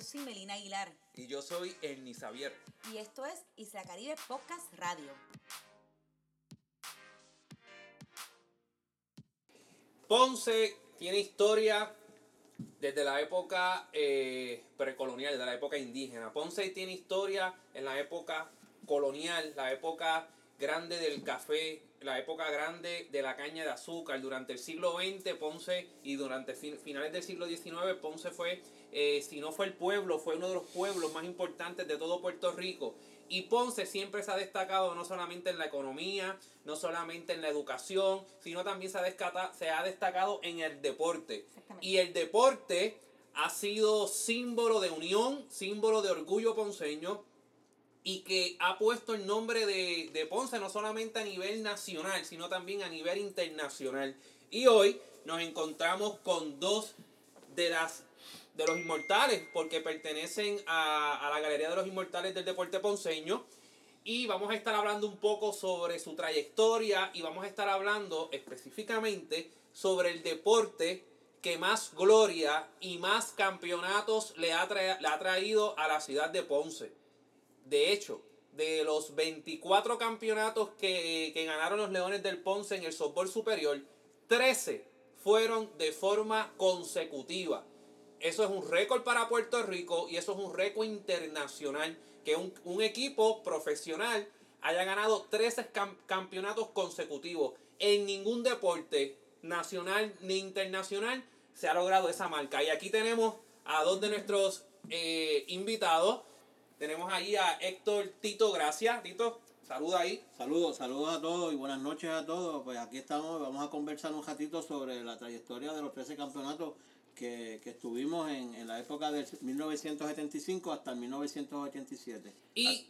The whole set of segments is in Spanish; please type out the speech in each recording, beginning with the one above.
yo soy Melina Aguilar. Y yo soy Ernie Xavier. Y esto es Isla Caribe Podcast Radio. Ponce tiene historia desde la época eh, precolonial, desde la época indígena. Ponce tiene historia en la época colonial, la época grande del café, la época grande de la caña de azúcar. Durante el siglo XX, Ponce y durante finales del siglo XIX, Ponce fue, eh, si no fue el pueblo, fue uno de los pueblos más importantes de todo Puerto Rico. Y Ponce siempre se ha destacado no solamente en la economía, no solamente en la educación, sino también se ha, se ha destacado en el deporte. Y el deporte ha sido símbolo de unión, símbolo de orgullo ponceño y que ha puesto el nombre de, de Ponce no solamente a nivel nacional, sino también a nivel internacional. Y hoy nos encontramos con dos de las de los inmortales, porque pertenecen a, la Galería de los Inmortales del Deporte Ponceño. Y vamos a estar hablando un poco sobre su trayectoria y vamos a estar hablando específicamente sobre el deporte que más gloria y más campeonatos le ha, le ha traído a la ciudad de Ponce. De hecho, de los 24 campeonatos que, que ganaron los Leones del Ponce en el softball superior, 13 fueron de forma consecutiva. Eso es un récord para Puerto Rico y eso es un récord internacional. Que un, equipo profesional haya ganado 13 campeonatos consecutivos. En ningún deporte nacional ni internacional se ha logrado esa marca. Y aquí tenemos a dos de nuestros eh, invitados. Tenemos ahí a Héctor Tito Gracia. Tito, saluda ahí. Saludos, saludos a todos y buenas noches a todos. Pues aquí estamos, vamos a conversar un ratito sobre la trayectoria de los 13 campeonatos que, estuvimos en, la época del 1975 hasta el 1987. Y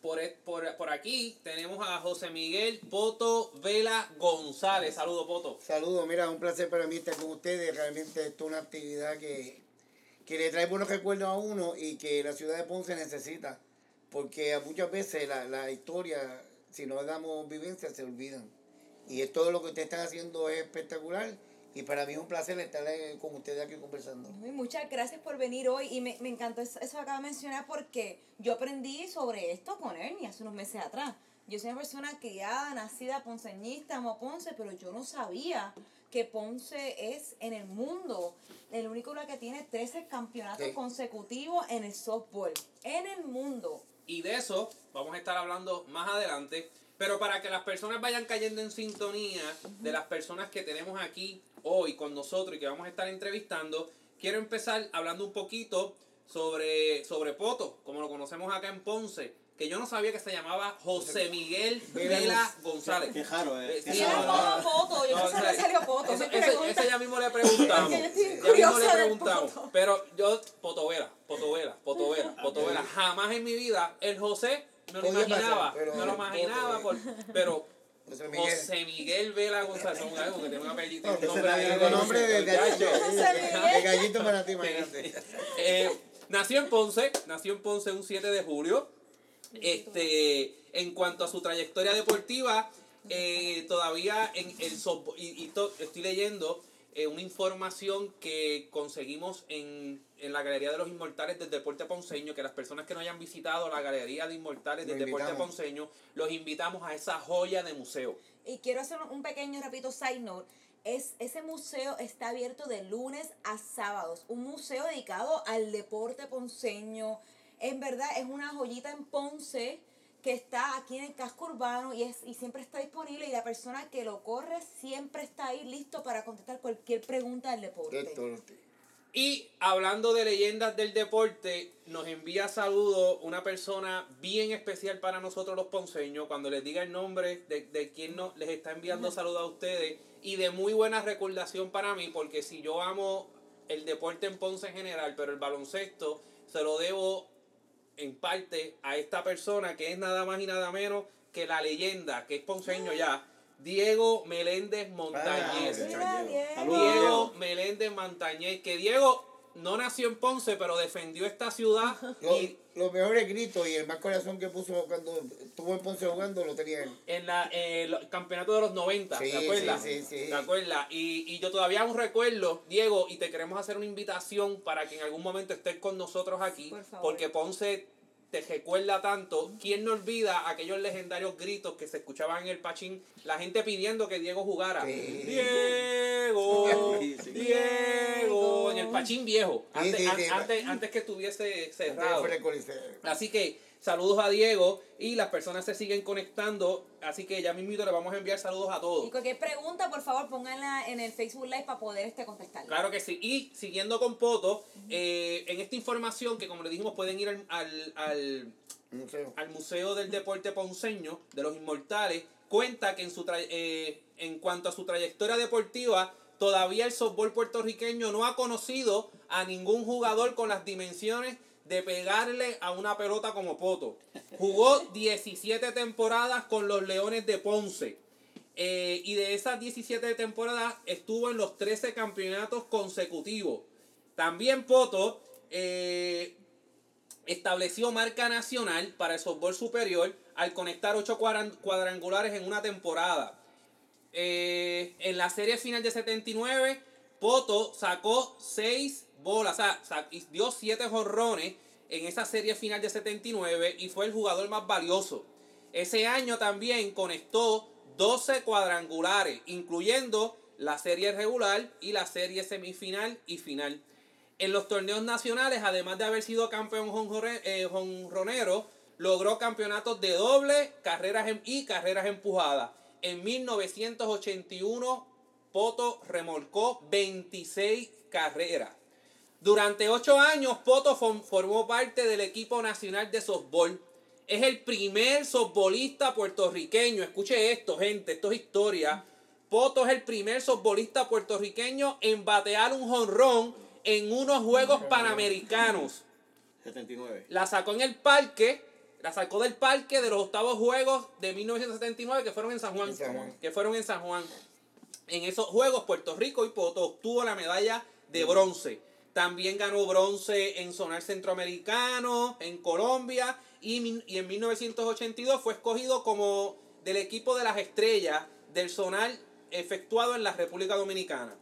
por, por, por aquí tenemos a José Miguel Poto Vela González. Saludos, Poto. Saludos, mira, un placer para mí estar con ustedes. Realmente esto es una actividad que, que le trae buenos recuerdos a uno y que la ciudad de Ponce necesita. Porque muchas veces la, la historia, si no damos vivencia, se olvidan. Y todo lo que ustedes están haciendo es espectacular y para mí es un placer estar con ustedes aquí conversando. muchas gracias por venir hoy y me, me encantó eso, que acaba de mencionar porque yo aprendí sobre esto con Ernie hace unos meses atrás. Yo soy una persona criada, nacida ponceñista, amo Ponce, pero yo no sabía que Ponce es en el mundo el único lugar que tiene 13 campeonatos consecutivos en el softball. En el mundo. Y de eso vamos a estar hablando más adelante. Pero para que las personas vayan cayendo en sintonía de las personas que tenemos aquí hoy con nosotros y que vamos a estar entrevistando, quiero empezar hablando un poquito sobre, sobre Poto, como lo conocemos acá en Ponce. Que yo no sabía que se llamaba José Miguel Vela González. Qué raro, ¿eh? Sí, era Poto, yo no, sé si salió Poto. Ese, ese, ya mismo le preguntamos. ya mismo le preguntamos. Pero yo, Potovera, Potovera, Potovera, Potovera. Jamás en mi vida el José no lo imaginaba. no lo imaginaba, por, pero José Miguel. José Miguel Vela González, un algo que tiene un apellido. un nombre, nombre de, gallito. De gallito para ti, imagínate. Eh, nació en Ponce, nació en Ponce un 7 de julio. Este, en cuanto a su trayectoria deportiva, eh, todavía en el y, y estoy leyendo eh, una información que conseguimos en, la Galería de los Inmortales del Deporte Ponceño, que las personas que no hayan visitado la Galería de Inmortales del Deporte Ponceño, los invitamos a esa joya de museo. Y quiero hacer un pequeño, repito, side note. Es, ese museo está abierto de lunes a sábados. Un museo dedicado al deporte ponceño. En verdad, es una joyita en Ponce que está aquí en el casco urbano y, es, y siempre está disponible y la persona que lo corre siempre está ahí listo para contestar cualquier pregunta del deporte. Y hablando de leyendas del deporte, nos envía saludos una persona bien especial para nosotros los ponceños. Cuando les diga el nombre de, de quien nos, les está enviando saludos a ustedes y de muy buena recordación para mí, porque si yo amo el deporte en Ponce en general, pero el baloncesto se lo debo en parte a esta persona que es nada más y nada menos que la leyenda, que es ponceño ya, Diego Meléndez Montañez. Diego. Meléndez Montañez, que Diego no nació en Ponce, pero defendió esta ciudad Lo- y los mejores gritos y el más corazón que puso cuando estuvo en Ponce jugando lo tenía él. en la, eh, el campeonato de los 90, Sí, ¿te acuerdas? sí, sí, sí. ¿Te acuerdas? Y, y yo todavía aún recuerdo, Diego, y te queremos hacer una invitación para que en algún momento estés con nosotros aquí, Por favor. porque Ponce te recuerda tanto. ¿Quién no olvida aquellos legendarios gritos que se escuchaban en el Pachín? La gente pidiendo que Diego jugara. Diego, Sí, sí. Diego, en el Pachín viejo, antes, sí, an- sí. antes, antes que estuviese cerrado. Así que saludos a Diego y las personas se siguen conectando. Así que ya mismito le vamos a enviar saludos a todos. Y cualquier pregunta, por favor, pónganla en el Facebook Live para poder este contestarla. Claro que sí. Y siguiendo con Poto, eh, en esta información que como le dijimos pueden ir al, al, al, Museo. al Museo del Deporte Ponceño de los Inmortales, cuenta que en, su tra- eh, en cuanto a su trayectoria deportiva, todavía el softball puertorriqueño no ha conocido a ningún jugador con las dimensiones de pegarle a una pelota como Poto. Jugó 17 temporadas con los Leones de Ponce. Eh, y de esas 17 temporadas estuvo en los 13 campeonatos consecutivos. También Poto eh, estableció marca nacional para el softball superior al conectar 8 cuadrangulares en una temporada. Eh, en la serie final de 79, Poto sacó 6 bolas, o sea, dio 7 jorrones en esa serie final de 79 y fue el jugador más valioso. Ese año también conectó 12 cuadrangulares, incluyendo la serie regular y la serie semifinal y final. En los torneos nacionales, además de haber sido campeón eh, jonronero, logró campeonatos de doble carreras y carreras empujadas. En 1981, Poto remolcó 26 carreras. Durante ocho años, Poto formó parte del equipo nacional de softball. Es el primer softbolista puertorriqueño. Escuche esto, gente, esto es historia. Poto es el primer softbolista puertorriqueño en batear un jonrón en unos Juegos Panamericanos. 79. La sacó en el parque, la sacó del parque de los octavos Juegos de 1979 que fueron en San Juan. En San Juan. Que fueron en San Juan. En esos Juegos, Puerto Rico y Poto obtuvo la medalla de bronce. También ganó bronce en Sonar Centroamericano, en Colombia, y, y en 1982 fue escogido como del equipo de las estrellas del Sonar efectuado en la República Dominicana.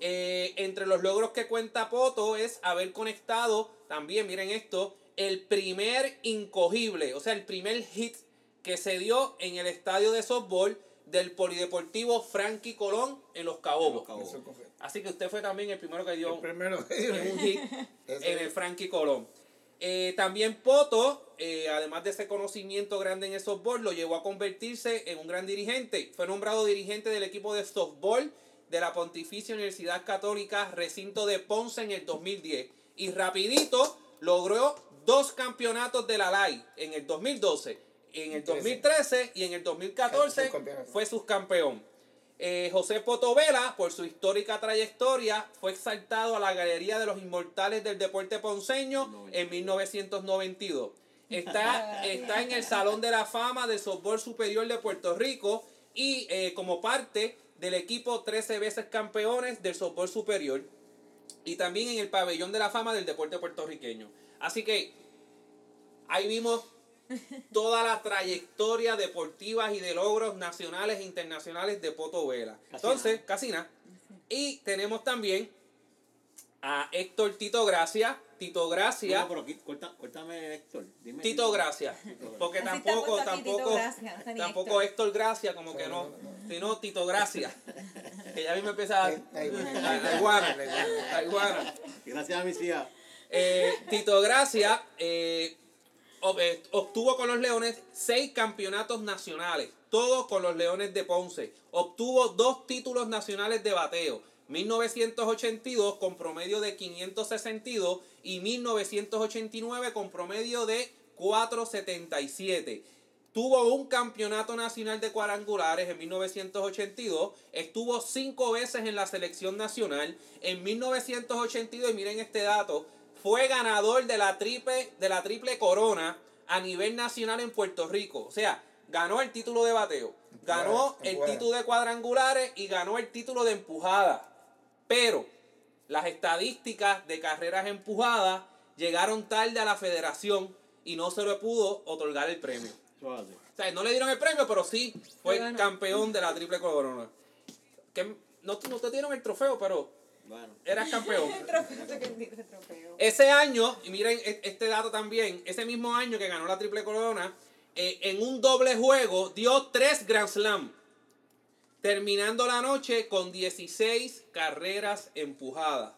Eh, entre los logros que cuenta Poto es haber conectado también, miren esto, el primer incogible, o sea, el primer hit que se dio en el estadio de softball del Polideportivo Frankie Colón en Los Cabobos. Los Cabobos. Así que usted fue también el primero que dio El primero. en un hit en el. Frankie Colón. Eh, también Poto, eh, además de ese conocimiento grande en el softball, lo llevó a convertirse en un gran dirigente. Fue nombrado dirigente del equipo de softball de la Pontificia Universidad Católica Recinto de Ponce en el 2010. Y rapidito logró dos campeonatos de la LAI en el 2012, en el 2013 y en el 2014 Subcampeón. fue subcampeón. Eh, José Potovela, por su histórica trayectoria, fue exaltado a la Galería de los Inmortales del Deporte Ponceño en 1992. Está, está en el Salón de la Fama del Softball Superior de Puerto Rico y eh, como parte del equipo 13 veces campeones del softball superior y también en el Pabellón de la Fama del Deporte Puertorriqueño. Así que ahí vimos toda la trayectoria deportiva y de logros nacionales e internacionales de Poto Vela. Entonces, Casina. Y tenemos también a Héctor Tito Gracia. Tito Gracia. No, pero aquí, corta, córtame, Héctor. Dime, Tito. Gracia. Porque tampoco, tampoco, Gracia, no tampoco Héctor. Héctor Gracia, como que no, sino Tito Gracia. Que ya a mí me empieza a... La iguana. Gracias a mis hijas. Eh, Tito Gracia eh, eh, obtuvo con los Leones seis campeonatos nacionales, todos con los Leones de Ponce. Obtuvo dos títulos nacionales de bateo, 1982 con promedio de 562 y 1989 con promedio de 477. Tuvo un campeonato nacional de cuadrangulares en 1982. Estuvo cinco veces en la selección nacional. En 1982, y miren este dato, fue ganador de la triple, de la triple corona a nivel nacional en Puerto Rico. O sea, ganó el título de bateo, ganó el título de cuadrangulares y ganó el título de empujada. Pero las estadísticas de carreras empujadas llegaron tarde a la federación y no se le pudo otorgar el premio. O sea, no le dieron el premio, pero sí fue campeón de la triple corona. Que no, no te dieron el trofeo, pero Bueno. eras campeón. Ese año, y miren e- este dato también, ese mismo año que ganó la triple corona, eh, en un doble juego dio tres Grand Slam, terminando la noche con 16 carreras empujadas.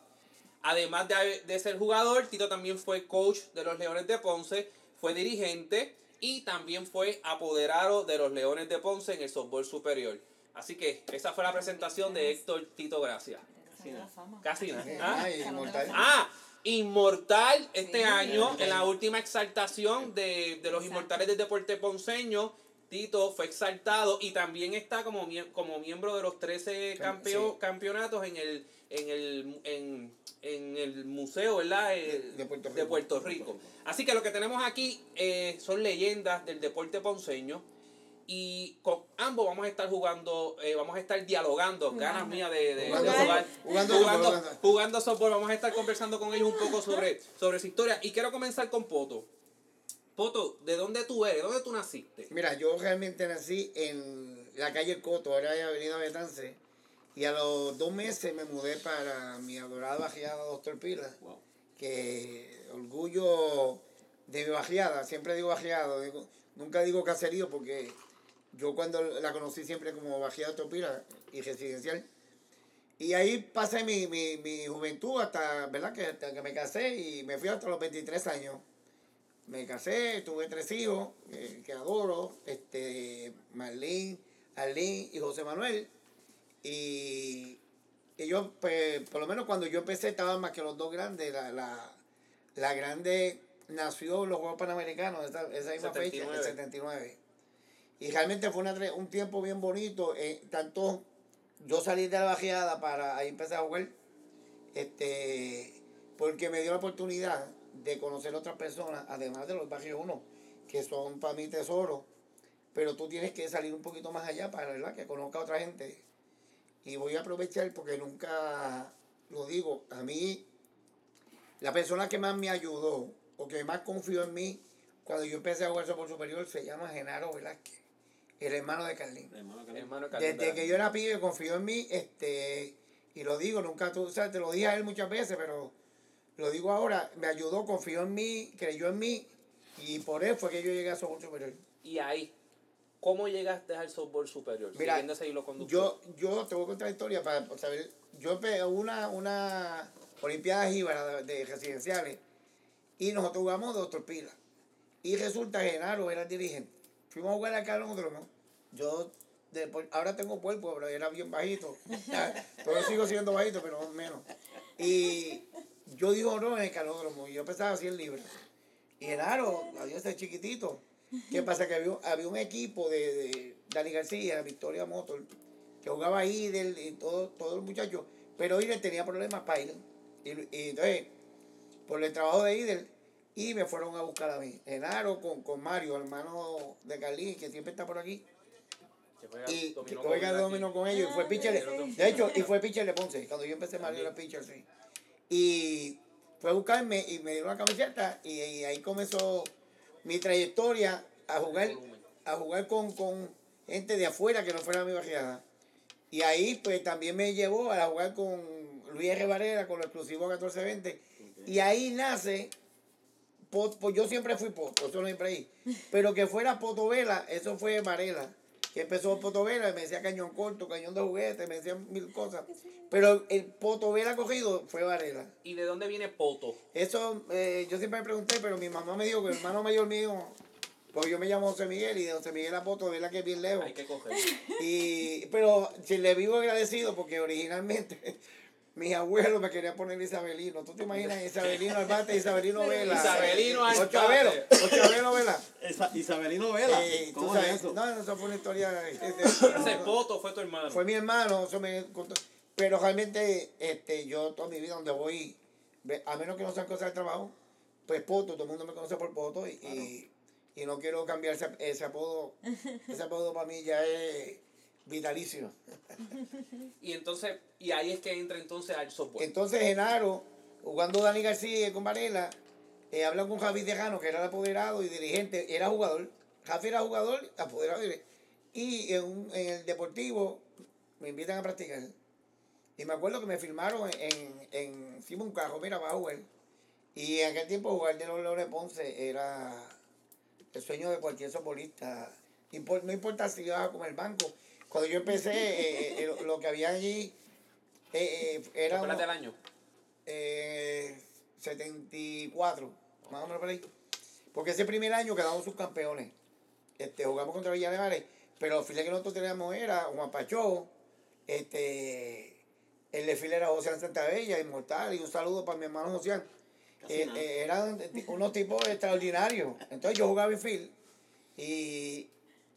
Además de, de ser jugador, Tito también fue coach de los Leones de Ponce, fue dirigente y también fue apoderado de los Leones de Ponce en el softball superior. Así que esa fue la presentación de Héctor Tito Gracia. Salón de la fama. Casi nada. ¿Ah? Ay, inmortal. Ah, Inmortal este Sí. año, en la última exaltación de, de los Exacto. inmortales del deporte ponceño, Tito fue exaltado y también está como, mie- como miembro de los 13 campeo- Sí. campeonatos en el, en el, en, en el museo ¿verdad? Eh, De- de Puerto de Rico. Puerto Rico. Así que lo que tenemos aquí eh, son leyendas del deporte ponceño. Y con ambos vamos a estar jugando, eh, vamos a estar dialogando, ganas mías de, de- de Jugando jugar, softball, jugando jugando, jugando softball. Vamos a estar conversando con ellos un poco sobre, sobre su historia. Y quiero comenzar con Poto. Poto, ¿de dónde tú eres? ¿Dónde tú naciste? Mira, yo realmente nací en la calle Coto, ahora hay Avenida Betance, y a los dos meses me mudé para mi adorada bajeada Doctor Pila, Wow. que orgullo de mi bajeada, siempre digo bajeado, digo, nunca digo caserío porque yo cuando la conocí siempre como bajeada Doctor Pila y residencial. Y ahí pasé mi, mi, mi juventud hasta, ¿verdad? Que, hasta que me casé y me fui hasta los 23 años. Me casé, tuve tres hijos eh, que adoro, este, Marlene, Arlene y José Manuel. Y ellos, pues, por lo menos cuando yo empecé estaban más que los dos grandes. La, la, la grande nació en los Juegos Panamericanos, esa, esa misma fecha, en el 79. 79. Y realmente fue una, un tiempo bien bonito. eh, tanto yo salí de la bajeada para ahí empezar a jugar, este, porque me dio la oportunidad de conocer otras personas, además de los barrios uno, que son para mí tesoros. Pero tú tienes que salir un poquito más allá para ¿verdad? que conozca a otra gente. Y voy a aprovechar porque nunca lo digo. A mí, la persona que más me ayudó o que más confió en mí cuando yo empecé a jugar por superior se llama Genaro Velázquez, el hermano de Carlín. Hermano, que- Hermano de Carlín Desde que yo era pibe confió en mí, este, y lo digo, nunca tú, o sea, te lo dije a él muchas veces, pero lo digo ahora, me ayudó, confió en mí, creyó en mí, y por él fue que yo llegué a softball superior. Y ahí, ¿cómo llegaste al softball superior? Mira, Siguiendo ese hilo. Yo, yo te voy a contar la historia para saber, yo una, una olimpiada jíbara de, de residenciales, y nosotros jugamos Doctor Pila, y resulta que Genaro era el dirigente. Fuimos a jugar al calódromo, yo de ahora tengo cuerpo, pero era bien bajito. Todavía sigo siendo bajito, pero menos. Y yo digo no en el calódromo, y yo pesaba 100 libras. Y Genaro, adiós ese chiquitito. ¿Qué pasa? Que había, había un equipo de, de Dani García, Victoria Motor, que jugaba ahí del, y todo, todos los muchachos, pero Idel tenía problemas para ir. Y, y entonces, por el trabajo de Idel, y me fueron a buscar a mí. Genaro con, con Mario, hermano de Carlín, que siempre está por aquí. Que juega Y dominó que con ellos. y fue Ah, pitcher. De hecho, y fue pitcher de Ponce. Cuando yo empecé, Mario era pitcher, sí. Y fue a buscarme y me dieron la camiseta. Y, y ahí comenzó mi trayectoria a jugar, a jugar con, con gente de afuera que no fuera mi barriada. Y ahí pues también me llevó a jugar con Luis R. Varela, con lo exclusivo 1420. Y ahí nace, Pot- pues yo siempre fui Poto, eso no siempre ahí. Pero que fuera Potovela, eso fue Varela. Que empezó Potovela y me decía cañón corto, cañón de juguete, me decían mil cosas. Pero el Potovela cogido fue Varela. ¿Y de dónde viene Poto? Eso eh, yo siempre me pregunté, pero mi mamá me dijo que el hermano mayor mío, pues yo me llamo José Miguel y de José Miguel a Potovela que es bien lejos. Hay que coger. Y, pero si le vivo agradecido porque originalmente mis abuelos me querían poner Isabelino. ¿Tú te imaginas Isabelino al bate, Isabelino Vela? Isabelino al Ocho Abelo, bate. Ocho Abelo Vela. Esa- Isabelino Vela. Eh, ¿Cómo sabes, es eso? No, no, eso fue una historia. este, Ese Poto fue tu hermano. fue mi hermano, eso me contó. Pero realmente, este, yo toda mi vida donde voy, a menos que no sean cosas de trabajo, pues Poto, todo el mundo me conoce por Poto y, y, y no quiero cambiar ese, ese apodo. Ese apodo para mí ya es vitalicio. Y entonces, y ahí es que entra entonces al software. Entonces Genaro, jugando Dani García con Varela, eh, habla con Javi Tejano, que era el apoderado y dirigente, era jugador. Javi era jugador, apoderado y en, un- en el deportivo me invitan a practicar. Y me acuerdo que me filmaron en, en encima un carro, mira, va a jugar. Y en aquel tiempo jugar de los Leones Ponce era el sueño de cualquier. Impor- No importa si ibas a comer banco. Cuando yo empecé, eh, eh, lo que había allí eh, eh, era uno- del año. eh, 74, más o menos por ahí. Porque ese primer año quedamos subcampeones. Este, jugamos contra Villanueva, pero el file que nosotros teníamos era Juan Pachó, este, el desfile era José Santabella, inmortal, y un saludo para mi hermano José. Eh, eh, eran unos tipos extraordinarios. Entonces yo jugaba en field y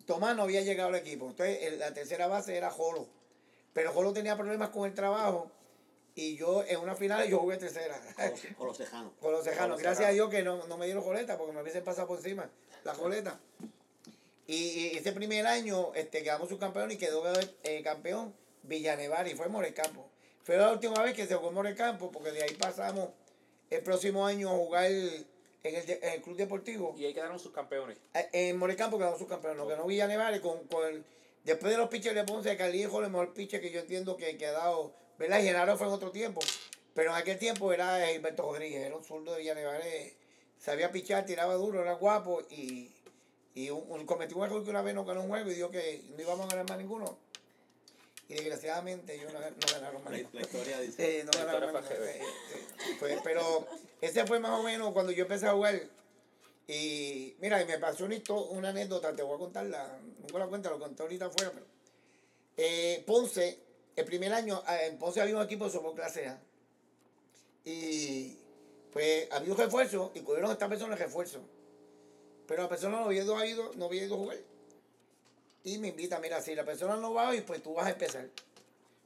Tomás no había llegado al equipo. Entonces el- la tercera base era Jolo. Pero Jolo tenía problemas con el trabajo y yo en una final yo jugué tercera. Con los cejanos. Con los cejanos. los Gracias a Dios que no, no me dieron coleta porque me hubiesen pasado por encima la coleta. Y, y ese primer año este, quedamos subcampeón y quedó eh, campeón Villanevar y fue Morecampo. Fue la última vez que se jugó en Morecampo porque de ahí pasamos el próximo año a jugar en el, de- en el Club Deportivo. Y ahí quedaron sus campeones. Eh, En Morecampo quedamos subcampeón. Nos ganó Villanevar y con, con el- después de los pitchers de Ponce, Caliejo, el mejor pitcher que yo entiendo que, que ha dado. ¿Verdad? Y Genaro fue en otro tiempo. Pero en aquel tiempo era Gilberto Rodríguez, era un zurdo de Villanevar. eh, Sabía pichar, tiraba duro, era guapo y, y un, un- cometió un error que una vez nos ganó un juego y dijo que no íbamos a ganar más ninguno. Y desgraciadamente yo no, no ganaron más La, historia dice. Sí, no La ganaron más. Sí, sí. Fue- pero ese fue más o menos cuando yo empecé a jugar. Y mira, y me pasó una, una anécdota, te voy a contarla. Nunca la cuento, lo conté ahorita afuera. Pero, eh, Ponce, el primer año, eh, en Ponce había un equipo de softball clase A. Y pues había un refuerzo y cogieron a esta persona el refuerzo. Pero la persona no había ido- no había ido a jugar. Y me invita, mira, si la persona no va hoy, pues tú vas a empezar.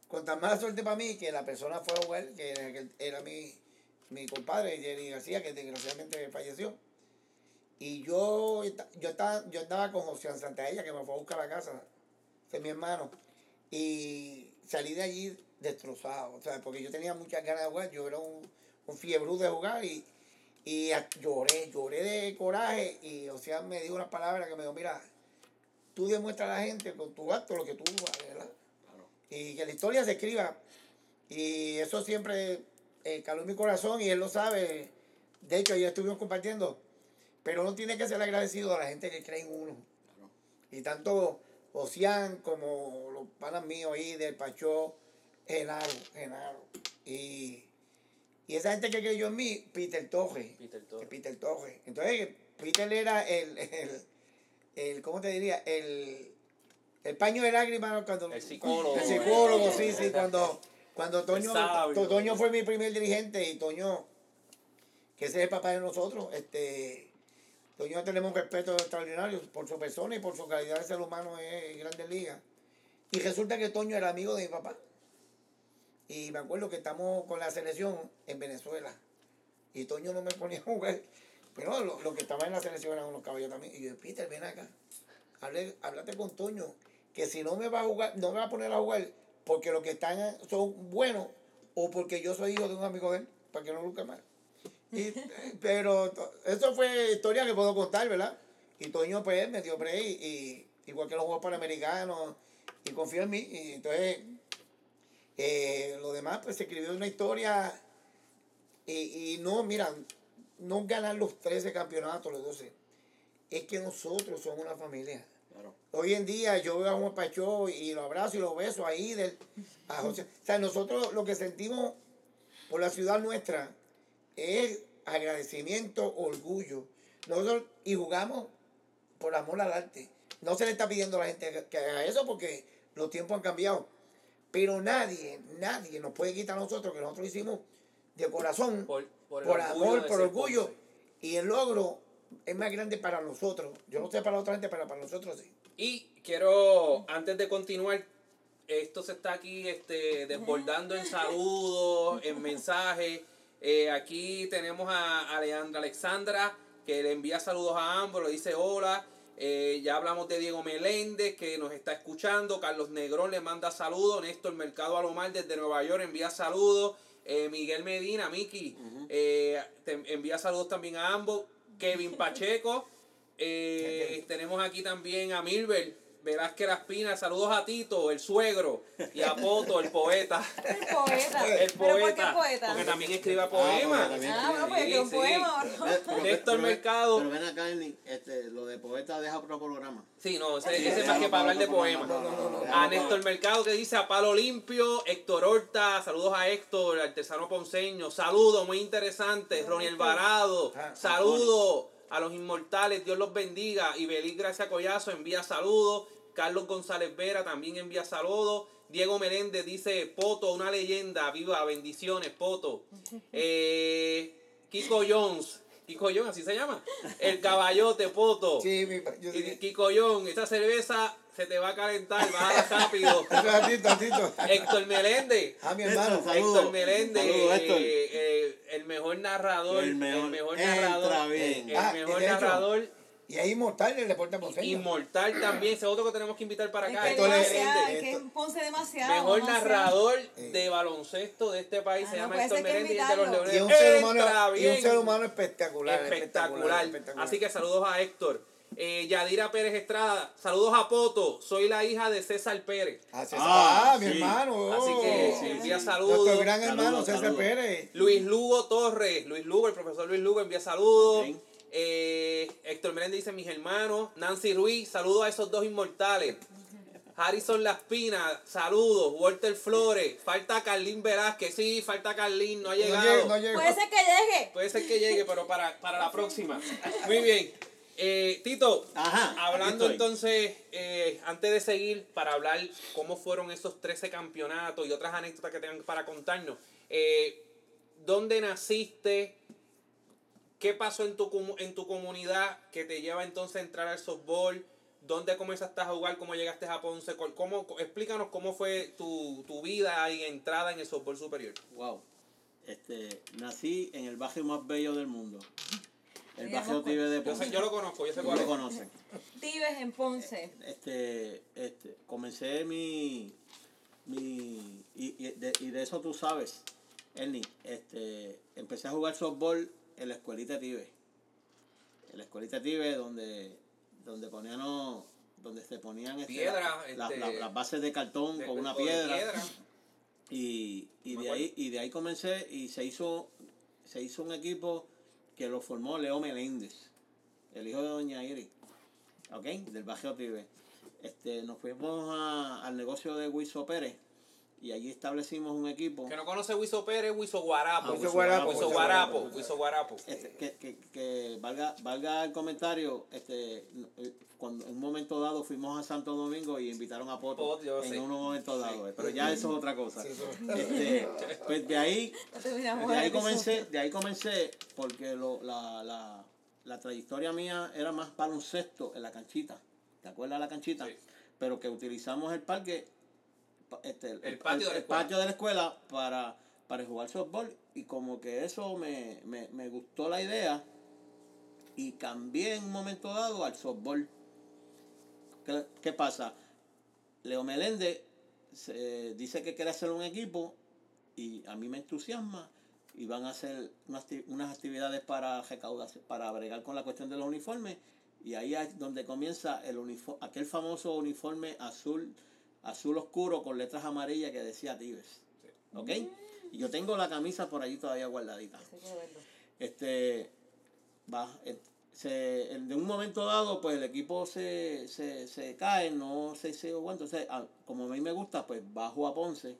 Con tan mala suerte para mí que la persona fue a jugar, que era, mi, mi compadre, Jerry García, que desgraciadamente falleció. Y yo, yo, estaba, yo andaba con José Santaella, que me fue a buscar la casa, es mi hermano. Y salí de allí destrozado, o sea, porque yo tenía muchas ganas de jugar, yo era un, un fiebrú de jugar y, y lloré, lloré de coraje y o sea, me dijo unas palabras que me dijo, mira, tú demuestras a la gente con tu acto lo que tú ¿verdad? Claro. Y que la historia se escriba. Y eso siempre eh, caló en mi corazón y él lo sabe. De hecho, ayer estuvimos compartiendo. Pero uno tiene que ser agradecido a la gente que cree en uno. Claro. Y tanto Ocean como los panas míos ahí del Pachó, Genaro, Genaro. Y, y esa gente que creyó en mí, Peter Torres. Peter Torres. Peter Torres. Entonces, Peter era el, el, el ¿cómo te diría? El, el paño de lágrimas cuando... El psicólogo. El psicólogo, sí, sí, cuando, cuando Toño. Toño fue mi primer dirigente y Toño, que ese es el papá de nosotros, este, Toño tenemos un respeto extraordinario por su persona y por su calidad de ser humano en Grandes Ligas. Y resulta que Toño era amigo de mi papá. Y me acuerdo que estamos con la selección en Venezuela. Y Toño no me ponía a jugar. Pero lo, lo que estaba en la selección eran unos caballos también. Y yo, Peter, ven acá. Háblate con Toño. Que si no me va a jugar, no me va a poner a jugar porque los que están son buenos o porque yo soy hijo de un amigo de él, para que no luzca mal. Y, pero eso fue historia que puedo contar, ¿verdad? Y Toño pues me dio y, y igual que los Juegos Panamericanos y confió en mí. Y entonces eh, lo demás pues se escribió una historia y, y no, mira, no ganar los 13 campeonatos, los 12. Es que nosotros somos una familia. Claro. Hoy en día yo veo a Juan Pachó y lo abrazo y lo beso ahí del, a José. O sea, nosotros lo que sentimos por la ciudad nuestra es agradecimiento, orgullo. Nosotros y jugamos por amor al arte. No se le está pidiendo a la gente que- haga eso porque los tiempos han cambiado. Pero nadie, nadie nos puede quitar a nosotros que nosotros hicimos de corazón, por, Por, por, amor, por orgullo. Ponce. Y el logro es más grande para nosotros. Yo no sé para la otra gente, pero para nosotros sí. Y quiero, antes de continuar, esto se está aquí este, desbordando en saludos, en mensajes. Eh, aquí tenemos a Alejandra Alexandra, que le envía saludos a ambos, le dice hola. Eh, ya hablamos de Diego Meléndez que nos está escuchando. Carlos Negrón le manda saludos. Néstor Mercado Alomar desde Nueva York envía saludos. Eh, Miguel Medina, Miki, eh, te envía saludos también a ambos. Kevin Pacheco. Eh, tenemos aquí también a Milber Velázquez Laspina. Saludos a Tito, el suegro. Y a Poto, el poeta. El poeta. El ¿Pero por qué poeta. poeta? Porque también escribe porque poemas. también- Ah, bueno, pues Sí, que un sí. poema, Néstor Mercado. Pero ven acá, este, lo de poeta deja otro programa. Sí, no, ese, Sí, ese es más que para hablar de poemas. A. Néstor Mercado que dice a Palo Limpio, Héctor Horta, saludos a Héctor, artesano ponceño, saludos, muy interesante, Ronnie Alvarado, Ah, saludos a los inmortales, Dios los bendiga, y Belis Gracia Collazo envía saludos, Carlos González Vera también envía saludos, Diego Meléndez dice, Poto, una leyenda, viva, bendiciones, Poto. Eh, Kiko Jones, Kiko Jones, así se llama, el caballote, Poto. Sí, mi, yo Y sí. Kiko John, esa cerveza se te va a calentar, bájala rápido. Ratito, ratito. Héctor Meléndez. Ah, mi hermano. Héctor, Saludos. Héctor Meléndez, Héctor. eh, eh, el mejor narrador. El mejor. Narrador. bien. El Ah, mejor narrador. Y ahí inmortal el deporte ponceño. Inmortal también. Ese otro que tenemos que invitar para Es acá. que demasiado, es que es Ponce demasiado. Mejor demasiado. narrador de baloncesto de este país Ah, se no, llama Héctor es de los. Leones. Y un ser humano, y un ser humano espectacular. espectacular. espectacular. Así que saludos a Héctor. Eh, Yadira Pérez Estrada, saludos a Poto. Soy la hija de César Pérez. Ah, César- Ah, ah, mi sí. hermano. Así oh. que sí, envía sí. saludos. Nuestro gran hermano Saludos, César saludos. Pérez. Luis Lugo Torres, Luis Lugo, el profesor Luis Lugo envía saludos. Eh, Héctor Meléndez dice mis hermanos. Nancy Ruiz, saludos a esos dos inmortales. Harrison Laspina, saludos. Walter Flores, falta Carlín Velázquez. Sí, falta Carlín, no ha No llegado. no llegó. Puede ser que llegue. Puede ser que llegue, pero para, para la próxima. Muy bien. Eh, Tito, Ajá, hablando entonces, eh, antes de seguir, para hablar cómo fueron esos 13 campeonatos y otras anécdotas que tengan para contarnos, eh, ¿dónde naciste? ¿Qué pasó en tu, comu- en tu comunidad que te lleva entonces a entrar al softball? ¿Dónde comenzaste a jugar? ¿Cómo llegaste a Ponce? ¿Cómo, explícanos cómo fue tu, tu vida y entrada en el softball superior. Wow. Este, nací en el barrio más bello del mundo. El barrio loco. Tibe de Yo, sé- Ponce. yo lo conozco, yo sé Lo cuál es. conocen. Tibes en Ponce. Este, este, comencé mi, mi y, y de, y de eso tú sabes, Ernie, este, empecé a jugar softball en la escuelita Tibe. En la escuelita Tibe donde, donde ponían, donde se ponían este, Piedra, la- este, la- las bases de cartón De- con una piedra. Y, y de acuerdo. ahí, y de ahí comencé y se hizo, se hizo un equipo que lo formó Leo Meléndez, el hijo de Doña Iris, ¿ok? Del barrio Tibe. Este, nos fuimos a- al negocio de Huizo Pérez y allí establecimos un equipo Que no conoce Wiso Pérez, Wiso Guarapo. Ah, Guarapo, Wiso Guarapo. Guarapo. Wiso Guarapo. este, que, que, que valga, valga el comentario, este, cuando en un momento dado fuimos a Santo Domingo y invitaron a Poto en sé. un momento dado, pero ya eso es otra cosa. Sí, Este, pues de ahí de ahí comencé, de ahí comencé porque lo, la, la, la trayectoria mía era más baloncesto en la canchita. ¿Te acuerdas de la canchita? Sí. Pero que utilizamos el parque, pa- este, el, El patio de la el patio de la escuela para, para jugar softball. Y como que eso me, me, me gustó la idea y cambié en un momento dado al softball. ¿Qué, qué pasa? Leo Meléndez se- dice que quiere hacer un equipo y a mí me entusiasma y van a hacer unas, acti- unas actividades para recaudación, para bregar con la cuestión de los uniformes y ahí es donde comienza el uniforme, aquel famoso uniforme azul, azul oscuro con letras amarillas que decía Tibes. ¿Ok? Y yo tengo la camisa por allí todavía guardadita. Este va se, en- de un momento dado pues el equipo se, se, se cae, no sé si bueno, entonces como a mí me gusta pues bajo a Ponce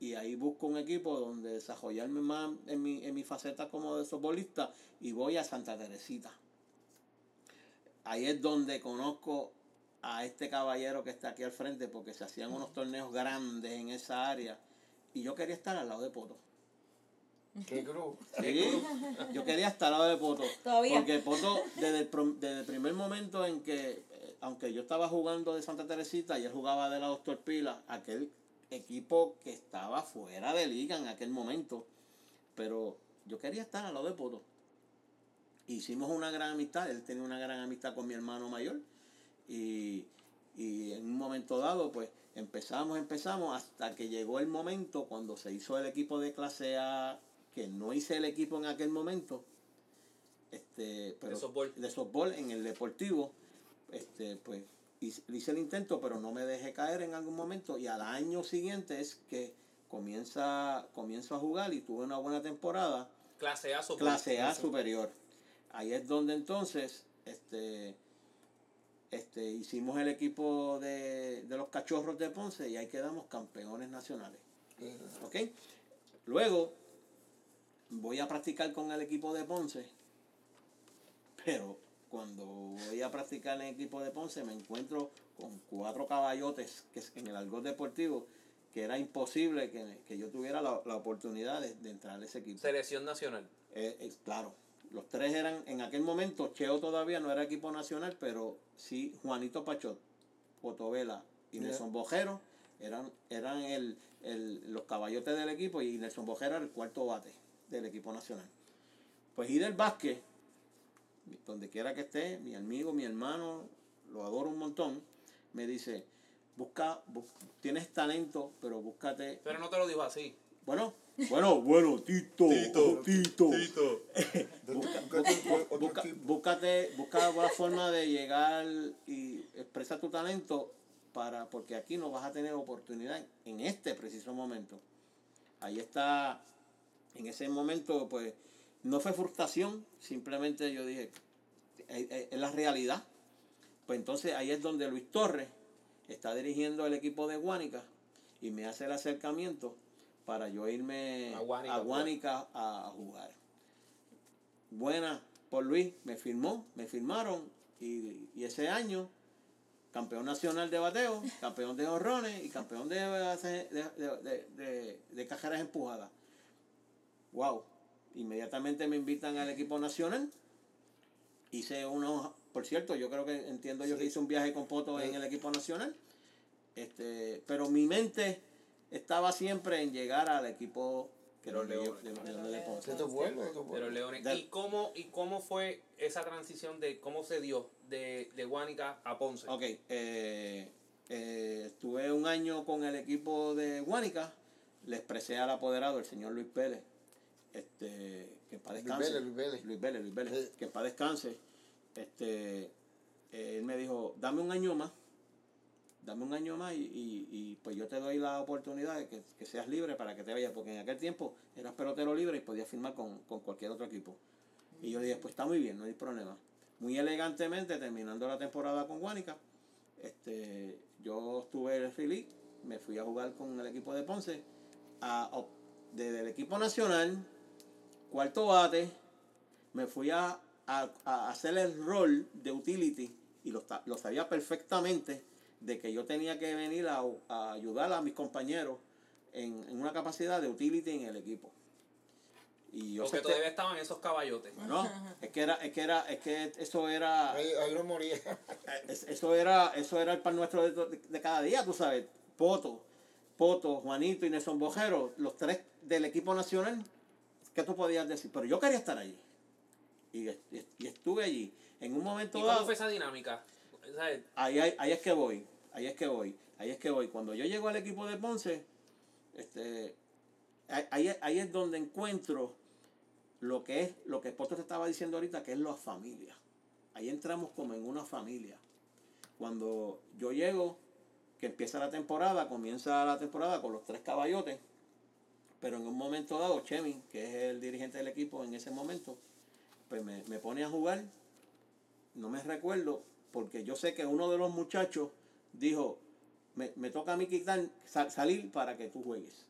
y ahí busco un equipo donde desarrollarme más en mi, en mi faceta como de softbolista y voy a Santa Teresita. Ahí es donde conozco a este caballero que está aquí al frente porque se hacían unos torneos grandes en esa área y yo quería estar al lado de Poto. Qué cruz. Sí, yo quería estar al lado de Poto. Todavía. Porque Poto, desde el, desde el primer momento en que, eh, aunque yo estaba jugando de Santa Teresita y él jugaba de la Doctor Pila, aquel equipo que estaba fuera de liga en aquel momento, pero yo quería estar al lado de Poto. Hicimos una gran amistad, él tenía una gran amistad con mi hermano mayor y, y en un momento dado pues empezamos, empezamos hasta que llegó el momento cuando se hizo el equipo de clase A, que no hice el equipo en aquel momento, este, pero, De softball. de softball en el deportivo, este, pues hice, el intento, pero no me dejé caer en algún momento y al año siguiente es que comienza, comienzo a jugar y tuve una buena temporada, Clase A, clase A superior. Ahí es donde entonces este, este, hicimos el equipo de, de los cachorros de Ponce y ahí quedamos campeones nacionales. ¿Ok? Luego voy a practicar con el equipo de Ponce, pero cuando voy a practicar en el equipo de Ponce me encuentro con cuatro caballotes que en el argot deportivo que era imposible que, que yo tuviera la, la oportunidad de, de entrar a ese equipo. Selección nacional. Eh, eh, claro, los tres eran, en aquel momento, Cheo todavía no era equipo nacional, pero sí Juanito Pachot, Potovela y. Nelson Bojero eran, eran el, el- los caballotes del equipo y Nelson Bojero era el cuarto bate del equipo nacional. Pues y del básquet, donde quiera que esté, mi amigo, mi hermano, lo adoro un montón, me dice, busca, bus- tienes talento, pero búscate Pero no te lo dijo así. Bueno, bueno, bueno, Tito, Tito, Tito. Busca- Busca- busca- búscate, busca una forma de llegar y expresa tu talento para, porque aquí no vas a tener oportunidad en este preciso momento. Ahí está, en ese momento, pues, no fue frustración, simplemente yo dije, es la realidad. Pues entonces ahí es donde Luis Torres está dirigiendo el equipo de Guánica y me hace el acercamiento para yo irme A Guánica, a, Guánica a, a jugar. Buena por Luis, me firmó, me firmaron y, y ese año campeón nacional de bateo, campeón de honrones y campeón de, de, de, de- de- de cajeras empujadas. Wow. Inmediatamente me invitan al equipo nacional. Hice unos, por cierto, yo creo que entiendo yo que hice un viaje con Poto en el equipo nacional. Este, pero mi mente estaba siempre en llegar al equipo que De los Leones. de los Leones ¿Y cómo, ¿Y cómo fue esa transición de cómo se dio de, de Guánica a Ponce? Ok, eh, eh, estuve un año con el equipo de Guánica, le expresé al apoderado, el señor Luis Pérez, este, que en paz Luis descanse. Vélez, Luis Vélez. Luis Vélez, Luis Vélez, que en paz descanse. Este, eh, él me dijo, dame un año más, dame un año más y, y, y, pues yo te doy la oportunidad de que, que seas libre para que te vayas, porque en aquel tiempo eras pelotero libre y podías firmar con, con cualquier otro equipo. Y yo dije, pues está muy bien, no hay problema. Muy elegantemente, terminando la temporada con Guánica, este, yo estuve en el Philly, me fui a jugar con el equipo de Ponce, a, op- desde el equipo nacional, cuarto bate, me fui a, a- a hacer el rol de utility y lo, lo sabía perfectamente de que yo tenía que venir a, a ayudar a mis compañeros en, en una capacidad de utility en el equipo. Y yo Porque todavía estaban esos caballotes. bueno, es que era, es que era, es que eso era, Ahí, ahí no moría. es- eso era, eso era el pan nuestro de, de cada día, tú sabes. Poto, Poto, Juanito y Nelson Bojero, los tres del equipo nacional, ¿qué tú podías decir? Pero yo quería estar allí. Y, est- y estuve allí. En un momento ¿Y dado, cómo fue esa dinámica? ¿Sabes? ahí, ahí, ahí es que voy, ahí es que voy, ahí es que voy. Cuando yo llego al equipo de Ponce, este, ahí, ahí- es donde encuentro lo que es, lo que Poto te estaba diciendo ahorita, que es la familia. Ahí entramos como en una familia. Cuando yo llego, que empieza la temporada, comienza la temporada con los tres caballotes, pero en un momento dado, Chemi, que es el dirigente del equipo en ese momento, pues me, me pone a jugar no me recuerdo, porque yo sé que uno de los muchachos dijo, me, me toca a mí quitar, sal- salir para que tú juegues.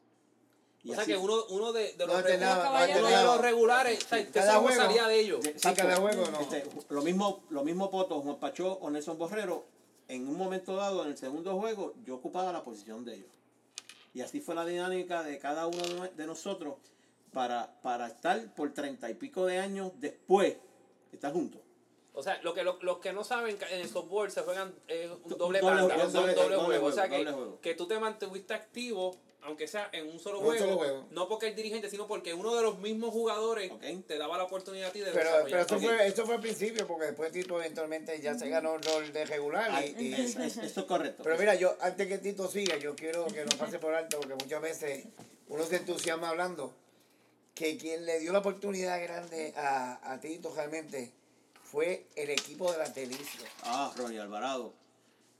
Y o sea que uno, uno de, de No los, no uno de los regulares, o sea, juego. salía de ellos. Sí, cada juego no. Este, lo mismo, lo mismo Poto, Juan Pachó o Nelson Borrero, en un momento dado, en el segundo juego, yo ocupaba la posición de ellos. Y así fue la dinámica de cada uno de, de nosotros para, para estar por treinta y pico de años después, estar juntos. O sea, lo que, lo- los que no saben, en el softball se juegan eh, un Do- doble un doble, doble- doble juego. O sea, que, juego. que tú te mantuviste activo aunque sea en un solo Un juego, solo juego. no porque el dirigente, sino porque uno de los mismos jugadores te daba la oportunidad a ti de Pero, pero eso, fue, eso fue al principio, porque después Tito eventualmente ya se ganó el rol de regular. Ay, Y, y- es- es- eso es correcto. pero mira, yo antes que Tito siga, yo quiero que no pase por alto, porque muchas veces uno se entusiasma hablando, que quien le dio la oportunidad grande a, a Tito realmente fue el equipo de la Delicia. Ah, Ronnie Alvarado.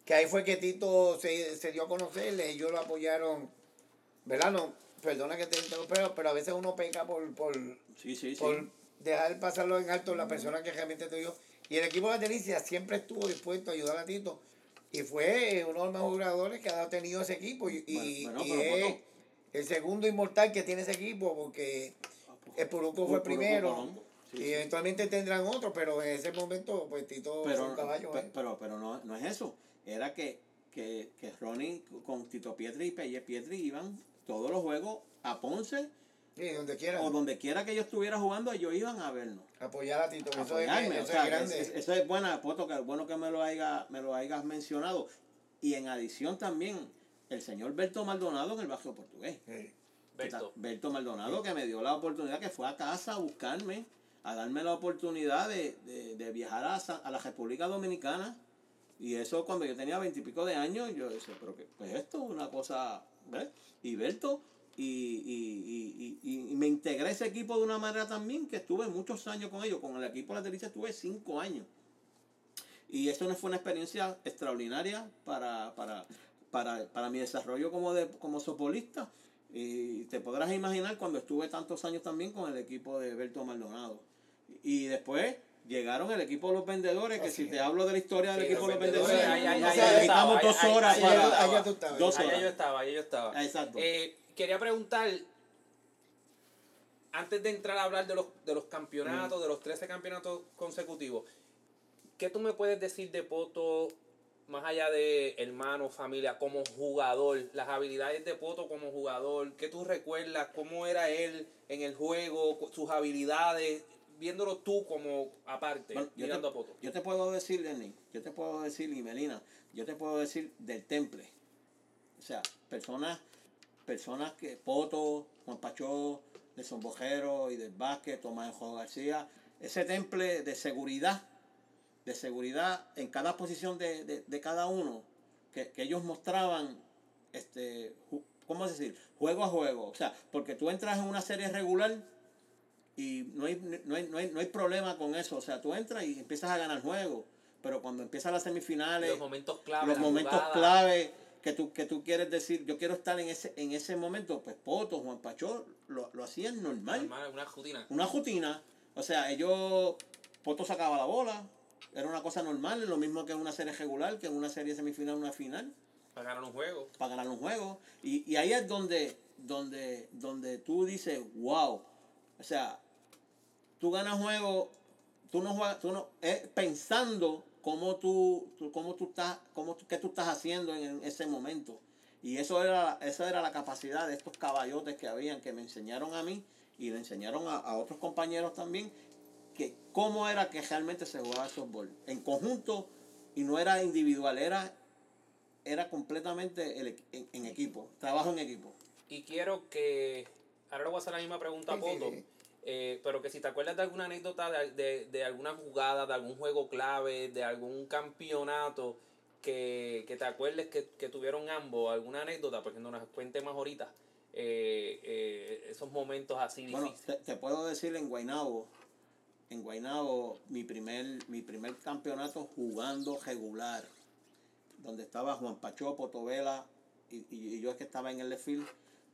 Que ahí fue que Tito se, se dio a conocerle, ellos lo apoyaron, ¿verdad? No, perdona que te interrumpa, pero a veces uno peca por, por, Sí, sí, sí. dejar pasarlo en alto la persona que realmente te dio. Y el equipo de la Delicia siempre estuvo dispuesto a ayudar a Tito. Y fue uno de los mejores jugadores que ha tenido ese equipo. Y, y- Bueno, bueno, y pero es el segundo inmortal que tiene ese equipo, porque el Puruco fue Puruco primero. Sí, y sí. eventualmente tendrán otro, pero en ese momento, pues Tito pero, un caballo. pe- ¿eh? pero, pero no, no es eso. Era que, que, que Ronnie con Tito Pietri y Pelle Pietri iban todos los juegos a Ponce Sí, donde quiera. o donde quiera que yo estuviera jugando, ellos iban a vernos. Apoyar a Tito. a Eso es, apoyarme. eso O sea, es grande. es- es- eso es buena, Poto, que bueno que me lo, haya, me lo hayas mencionado. Y en adición también, el señor Berto Maldonado en el barrio portugués. Sí. Berto. Berto Maldonado que me dio la oportunidad, que fue a casa a buscarme, a darme la oportunidad de, de, de viajar a, a la República Dominicana. Y eso cuando yo tenía veintipico de años, yo decía, pero que pues esto es una cosa, ¿ves? Y Berto, y, y, y, y me integré a ese equipo de una manera también que estuve muchos años con ellos. Con el equipo de la Delicia estuve cinco años. Y eso no fue una experiencia extraordinaria para, para, para, para mi desarrollo como, de, como sopolista. Y te podrás imaginar cuando estuve tantos años también con el equipo de Berto Maldonado. Y después llegaron el equipo de los vendedores, que Así si es. te hablo de la historia del Sí, equipo de los vendedores, ahí- ahí- ahí necesitamos dos ahí- horas ahí- para... ahí yo estaba. Allá tú estabas. Dos horas. yo estaba, allá yo estaba. Exacto. Eh, quería preguntar, antes de entrar a hablar de los, de los campeonatos, de los 13 campeonatos consecutivos, ¿qué tú me puedes decir de Poto, más allá de hermano, familia, como jugador? Las habilidades de Poto como jugador, ¿qué tú recuerdas? ¿Cómo era él en el juego? Sus habilidades, viéndolo tú como aparte, Bueno, yo, mirando te, a Poto. yo te puedo decir, Lenny, yo te puedo decir, y Melina, yo te puedo decir del temple. O sea, personas, personas que, Poto, Juan Pachó, de Bojero y del Vázquez, Tomás Juan García, ese temple de seguridad, de seguridad en cada posición de, de, de cada uno, que, que ellos mostraban, este, ¿cómo decir? Juego a juego. O sea, porque tú entras en una serie regular y no hay, no hay, no hay, no hay problema con eso. O sea, tú entras y empiezas a ganar juego. Pero cuando empiezan las semifinales, Los momentos clave, los momentos jugadas. clave que tú, que tú quieres decir, yo quiero estar en ese, en ese momento, pues Poto, Juan Pachó, lo, lo hacían normal. Normal, una rutina. Una rutina. O sea, ellos, Poto sacaba la bola, era una cosa normal, lo mismo que en una serie regular, que en una serie semifinal, una final Para ganar un juego. para ganar un juego. Y, y ahí es donde, donde, donde tú dices, wow. O sea, tú ganas juego, tú no juegas, tú no, es pensando cómo tú, tú- cómo tú estás, cómo tú- qué tú estás haciendo en, ese momento. Y eso era, esa era la capacidad de estos caballotes que habían, que me enseñaron a mí y le enseñaron a, a otros compañeros también, que cómo era que realmente se jugaba el softball. En conjunto, y no era individual, era era completamente el, en, en equipo, trabajo en equipo. Y quiero que. Ahora le voy a hacer la misma pregunta a Sí, sí, Poto. sí. Eh, pero que si te acuerdas de alguna anécdota, de, de, de alguna jugada, de algún juego clave, de algún campeonato, que, que te acuerdes que, que tuvieron ambos, alguna anécdota, porque no nos cuente más ahorita. eh, eh, esos momentos así Bueno, difíciles. te, te puedo decir en Guaynabo, en Guaynabo, mi primer, mi primer campeonato jugando regular, donde estaba Juan Pachó, Potovela y, y, y yo es que estaba en el field,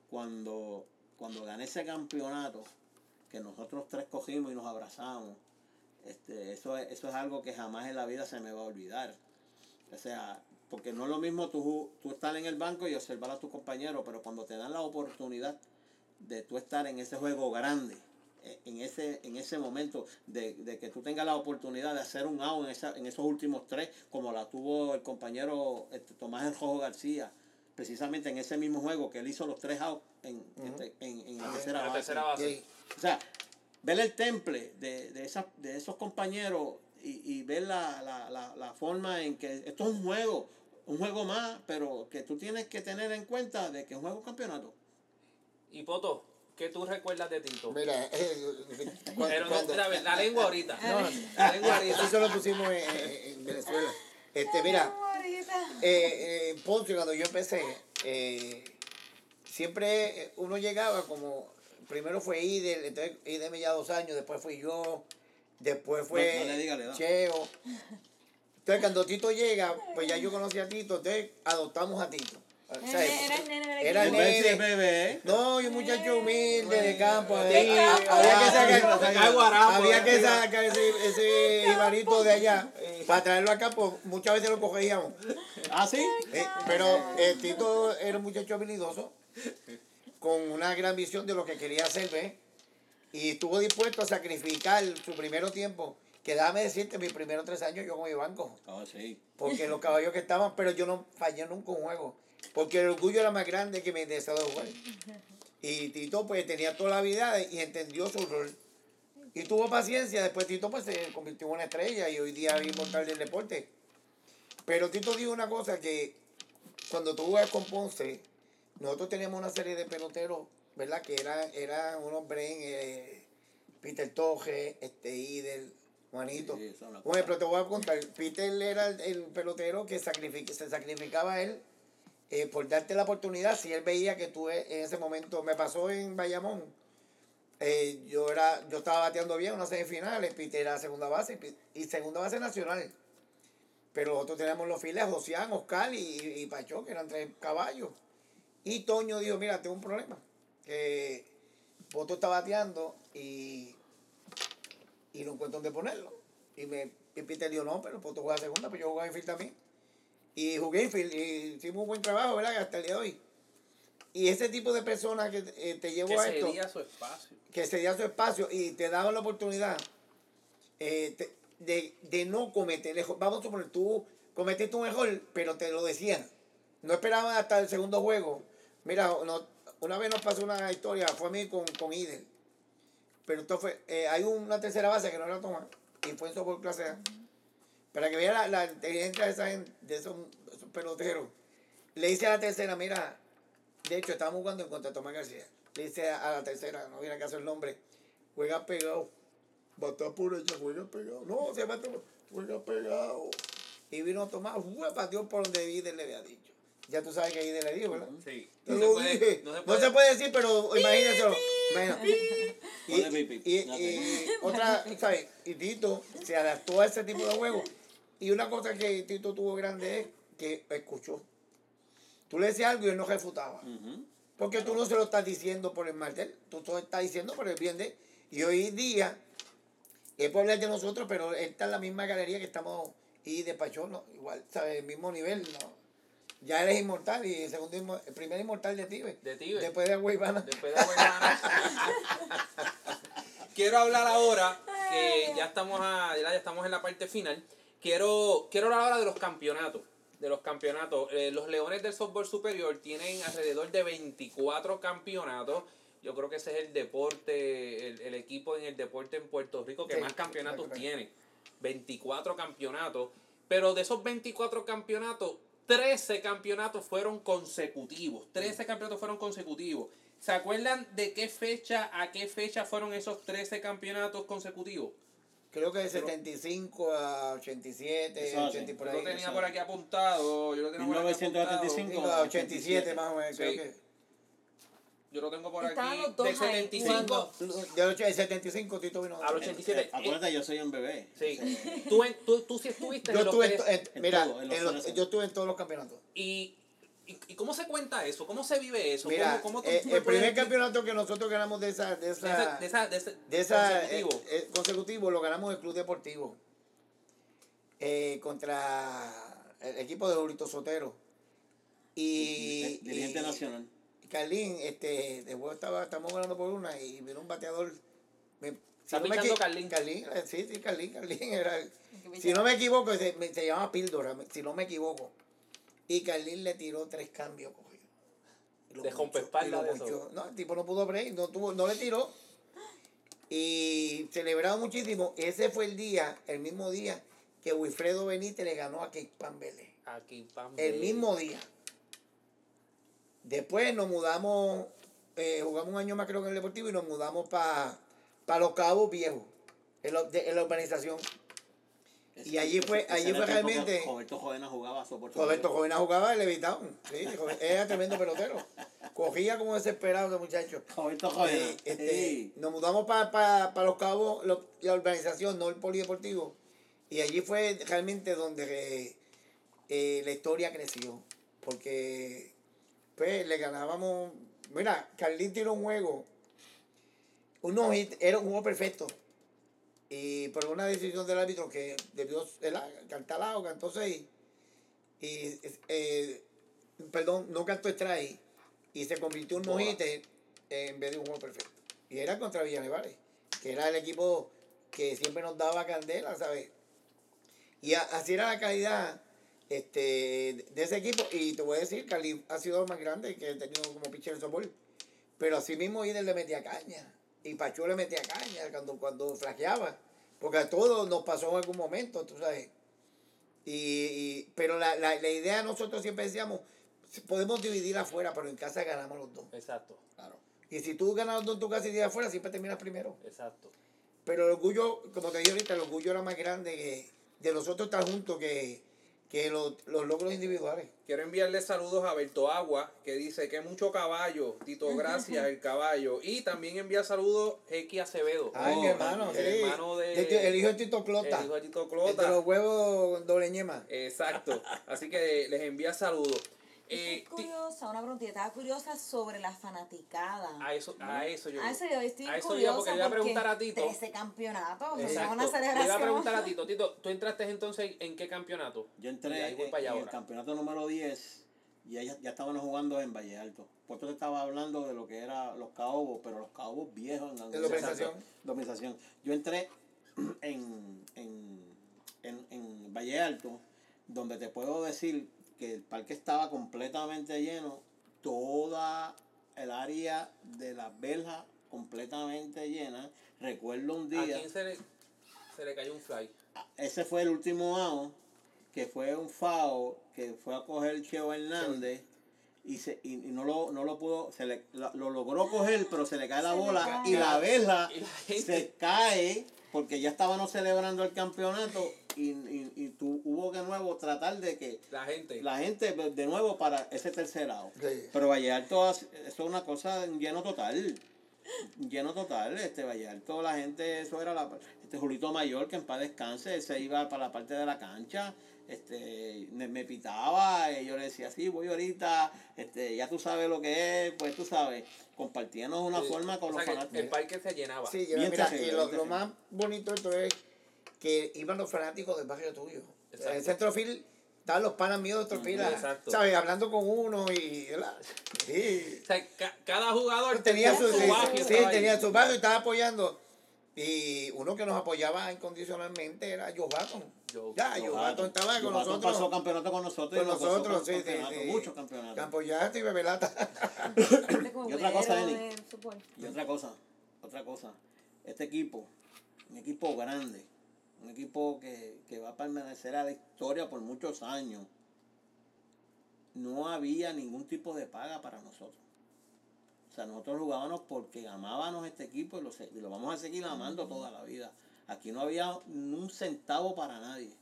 cuando, cuando gané ese campeonato, que nosotros tres cogimos y nos abrazamos, este, eso, es, eso es algo que jamás en la vida se me va a olvidar. O sea, porque no es lo mismo tú, tú estar en el banco y observar a tus compañeros, pero cuando te dan la oportunidad de tú estar en ese juego grande, eh, en ese, en ese momento, de, de que tú tengas la oportunidad de hacer un out en, esa, en esos últimos tres, como la tuvo el compañero este, Tomás Enjojo García, precisamente en ese mismo juego que él hizo los tres outs en, este, en, en la Ah, tercera la base. tercera base. Sí. O sea, ver el temple de, de, esas, de esos compañeros y, y ver la, la, la, la forma en que esto es un juego, un juego más, pero que tú tienes que tener en cuenta de que es un juego campeonato. Y Poto, ¿qué tú recuerdas de Tito? Mira, eh, cu- Pero no, cuando- la, la lengua ahorita. no, La lengua ahorita. eso lo pusimos en, en- en Venezuela. Este, mira, eh, eh, Ponce, cuando yo empecé, eh, siempre eh, uno llegaba como, primero fue Idel, entonces Idel me lleva dos años, después fui yo, después fue No- no le diga. Cheo. Entonces cuando Tito llega, pues ya yo conocí a Tito, entonces adoptamos a Tito. O sea, Era el nene del era nene. bebé. No, y un muchacho humilde de campo. Ahí, había que sacar, sacar guarapo, había que eh. sacar ese, ese jibarito de allá para traerlo acá, pues muchas veces lo cogíamos. Ah, sí. Eh, pero eh, Tito era un muchacho habilidoso, con una gran visión de lo que quería hacer, ¿ves? Y estuvo dispuesto a sacrificar su primer tiempo. Que déjame decirte, mis primeros tres años yo con mi banco. Oh, sí. Porque los caballos que estaban, pero yo no fallé nunca un juego. Porque el orgullo era más grande que mi deseo de jugar. Y Tito pues tenía toda la habilidad y entendió su rol. Y tuvo paciencia. Después Tito pues se convirtió en una estrella y hoy día es inmortal del deporte. Pero Tito dijo una cosa que cuando tú juegas con Ponce, nosotros teníamos una serie de peloteros, ¿verdad? Que eran era unos Bren, eh, Peter Toje, este Idel, Juanito. Sí, Un ejemplo, te voy a contar. Peter era el, el pelotero que sacrific- se sacrificaba a él eh, por darte la oportunidad. Si él veía que tú en ese momento, me pasó en Bayamón. eh, yo era yo estaba bateando bien unas semifinales, Peter era segunda base y segunda base nacional. Pero nosotros teníamos los files, Josián, Oscar y, y Pacho, que eran tres caballos. Y Toño dijo, mira, tengo un problema. Que Poto está bateando y, y no encuentro dónde ponerlo. Y, me, y Peter dijo, no, pero Poto juega segunda, pues yo juego en field también. Y jugué en field y hicimos un buen trabajo, ¿verdad? Hasta el día de hoy. Y ese tipo de personas que eh, te llevó Que a esto cedía su espacio. que se día su espacio y te daban la oportunidad eh, te- de, de no cometer. Vamos a suponer, tú cometiste un error, pero te lo decían. No esperaban hasta el segundo juego. Mira, no, una vez nos pasó una historia, fue a mí con, con Idel. Pero esto fue, eh, hay una tercera base que no la toma y fue en softball clase A. Para que vea la, la inteligencia de, esa gente, de esos, esos peloteros. Le dice a la tercera, mira, de hecho, estábamos jugando en contra de Tomás García. Le dice a, la tercera, no viene caso el nombre, juega pegado. Bata por ella, juega pegado. No, se bate, juega pegado. Y vino Tomás, pateó por donde Ide le había dicho. Ya tú sabes que Ide le dijo, ¿verdad? Sí. No se puede- dije. no se No puede- se puede decir, pero imagínenselo. Imagínate. Y, Ponle pipi. y, y otra, ¿sabes? Y Tito se adaptó a ese tipo de juego. Y una cosa que Tito tuvo grande es que escuchó. Tú le decías algo y él no refutaba. Porque tú no se lo estás diciendo por el mal de él, tú lo estás diciendo por el bien de él. Y hoy día, es por hablar de nosotros, pero él está en la misma galería que estamos y de Pachón, ¿no? igual, ¿sabes? El mismo nivel, ¿no? Ya eres inmortal y el, segundo inmo- el primer inmortal de Tibe. De Tibe. Después de Guaybana. Después de Guaybana. Quiero hablar ahora, que ya estamos, a, ya estamos en la parte final. Quiero, quiero hablar ahora de los campeonatos. De los campeonatos. Eh, los Leones del Softball Superior tienen alrededor de 24 campeonatos. Yo creo que ese es el deporte, el, el equipo en el deporte en Puerto Rico que Sí, más campeonatos tiene. 24 campeonatos. Pero de esos 24 campeonatos, 13 campeonatos fueron consecutivos. 13 campeonatos fueron consecutivos. ¿Se acuerdan de qué fecha a qué fecha fueron esos 13 campeonatos consecutivos? Creo que de 75 a 87, Eso hace. 80 y por Yo ahí. lo tenía eso. por aquí apuntado. Yo lo tenía por aquí 1975. apuntado. A 87 más o menos, creo Sí. que. Yo lo tengo por Estaban aquí. los dos De ahí 75 De los 75 Tito vino. a los 87. Eh, Acuérdate, yo soy un bebé. Sí. Tú, en- tú, tú sí estuviste Yo en los estuve en, tres. to- en- En mira, todo, en los en los- trece. yo estuve en todos los campeonatos. Y, y, y cómo se cuenta eso? ¿Cómo se vive eso? Mira, ¿Cómo, cómo tú eh, me el puedes primer campeonato que nosotros ganamos de esa, de de esa, esa, de esa, de ese de esa consecutivo? eh, eh, consecutivo lo ganamos el Club Deportivo eh, contra el equipo de Julito Sotero. Y, Dirigente y- nacional. Carlín, este, después estaba, estamos ganando por una y vino un bateador. me- si Está no me Carlín. Carlín, eh, sí, sí, Carlín, Carlín era. Si no me equivoco, se, me- se llama Píldora, si no me equivoco. Y Carlín le tiró tres cambios cogido. Y lo De lo de eso. No, el tipo no pudo break, no, tuvo, no le tiró. Y celebraron muchísimo. Ese fue el día, el mismo día, que Wilfredo Benítez le ganó a Keith Pambele. Aquí, pam, El de- mismo día. Después nos mudamos eh, jugamos un año más creo que en el Deportivo y nos mudamos para Los Cabos Viejos, en, la- de- en la urbanización. Y allí fue- allí fue realmente- Roberto Jovena jugaba soporte. Roberto Jovena jugaba el levitado. Sí, era tremendo pelotero. Cogía como desesperado ese muchacho. Roberto Jovena. Eh, este, Sí. Nos mudamos para Los Cabos, lo- la urbanización, no el polideportivo. Y allí fue realmente donde eh, eh, la historia creció. Porque pues le ganábamos. Mira, Carlín tiró un juego. Un no hit, era un juego perfecto. Y por una decisión del árbitro que debió cantar la cantó seis. Y, eh, perdón, no cantó strike. Y se convirtió en un no hit en vez de un juego perfecto. Y era contra Villanueva, que era el equipo que siempre nos daba candela, ¿sabes? Y a- así era la calidad este, de ese equipo. Y te voy a decir, Cali ha sido el más grande que he tenido como pitcher de softball. Pero así mismo Ider le metía caña. Y Pacho le metía caña cuando, cuando flaqueaba. Porque a todos nos pasó en algún momento, tú sabes. Y, y- pero la, la, la idea nosotros siempre decíamos, podemos dividir afuera, pero en casa ganamos los dos. Exacto, Claro. Y si tú ganas los dos en tu casa y divides afuera, siempre terminas primero. exacto. Pero el orgullo, como te dije ahorita, el orgullo era más grande que de nosotros estar juntos que, que los, los logros individuales. Quiero enviarle saludos a Berto Agua, que dice que mucho caballo. Tito Gracias, el caballo. Y también envía saludos X Acevedo. Ay, Oh, mi hermano, el sí. hermano de- De- de- el hijo de Tito Clota. El hijo de Tito El de Clota. los huevos doble ñema. Exacto. Así que les envía saludos. Eh, Estoy curiosa, una preguntita, estaba curiosa sobre la fanaticada. a eso, a eso yo. A eso yo estoy a eso curiosa iba, porque le iba a preguntar a Tito. 13 campeonatos, o sea, Exacto. una Le iba a celebración. preguntar a Tito. Tito, ¿tú entraste entonces en qué campeonato? Yo entré ahí voy en, para allá en el ahora. campeonato número 10 y ya, ya estábamos jugando en Valle Alto. Por eso te estaba hablando de lo que era los caobos, pero los caobos viejos en la En la organización. la organización. Yo entré en, en, en, en Valle Alto, donde te puedo decir que el parque estaba completamente lleno, toda el área de las verjas completamente llena. Recuerdo un ¿A día quién se le, se le cayó un fly? ese fue el último out, que fue un FAO que fue a coger Cheo Hernández y, se, y, y no, lo, no lo pudo, se le, lo, lo logró coger, pero se le cae la Se bola cae. y la verja se cae porque ya estábamos celebrando el campeonato y, y, y tu, hubo de nuevo tratar de que La gente. la gente pues, de nuevo para ese tercer out. Sí. Pero Valle Alto, eso es una cosa en lleno total. Lleno total, este Valle Alto, la gente, eso era la, este Julito Mayor, que en paz descanse, se iba para la parte de la cancha, este, me, me pitaba, y yo le decía, sí, voy ahorita, este, ya tú sabes lo que es, pues tú sabes, compartíamos una Sí. forma con O los sea, que fanáticos. El parque se llenaba. Sí, mira, y lo, más bonito de esto es que iban los fanáticos del barrio tuyo. Exacto. En el centrofil estaban los panas míos de otro fila, Exacto. ¿sabes? Hablando con uno y... Sí. O sea, ca- cada jugador tenía su, sí, barrio, sí, tenía su barrio y estaba apoyando. Y uno que nos apoyaba incondicionalmente era Joe. Joe- Ya, Hatton. Hatton estaba con Joe nosotros. pasó campeonato con nosotros con nosotros, sí, sí, campeonatos, sí. muchos campeonatos. Campoyaste y Bebelata. Y otra cosa, Eli. fútbol. Y otra cosa, otra cosa, este equipo, un equipo grande, un equipo que, que va a permanecer a la historia por muchos años, no había ningún tipo de paga para nosotros. O sea, nosotros jugábamos porque amábamos este equipo y lo, y lo vamos a seguir amando toda la vida. Aquí no había un centavo para nadie.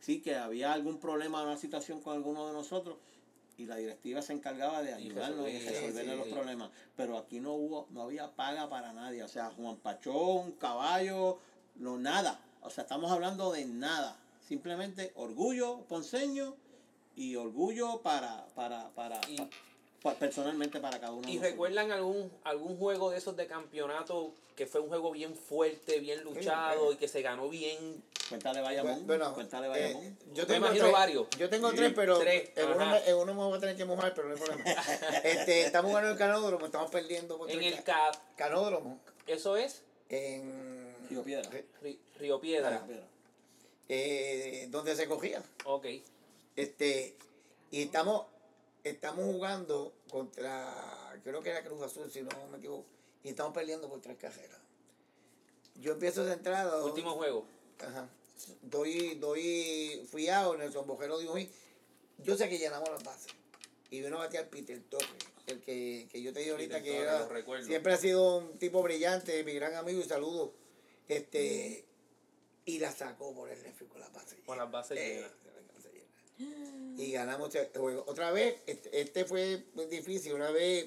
Sí que había algún problema, una situación con alguno de nosotros y la directiva se encargaba de ayudarnos y resolver, resolverle los problemas. Pero aquí no hubo, no había paga para nadie. O sea, Juan Pachón, Caballo, no nada. O sea, estamos hablando de nada. Simplemente orgullo ponceño y orgullo para, para, para, Y- personalmente para cada uno ¿Y recuerdan algún, algún juego de esos de campeonato que fue un juego bien fuerte, bien luchado y que se ganó bien? Cuéntale Bayamón. Bueno, cuéntale eh, Bayamón. yo Me tengo imagino tres, varios. Yo tengo Sí, tres, pero tres, en, uno, me- en uno me voy a tener que mojar, pero no hay problema. este, estamos jugando el canódromo, estamos perdiendo por En el ca- CAD, canódromo. eso es En Río Piedra. Río Piedra. Eh, donde se cogía. Ok. Este, y estamos, estamos jugando contra, creo que era Cruz Azul, si no me equivoco, y estamos perdiendo por tres carreras. Yo empiezo esa entrada. Último juego. Ajá. Doy, doy, fui a Nelson Bojero de un. Yo sé que llenamos las bases. Y vino a batear Peter Torres. el que, que yo te dije ahorita que Torre, era, siempre ha sido un tipo brillante, mi gran amigo y saludo. Este, y la sacó por el refri con las bases Eh, llenas. con la base llena. Y ganamos este juego. Otra vez, este, este fue muy difícil. Una vez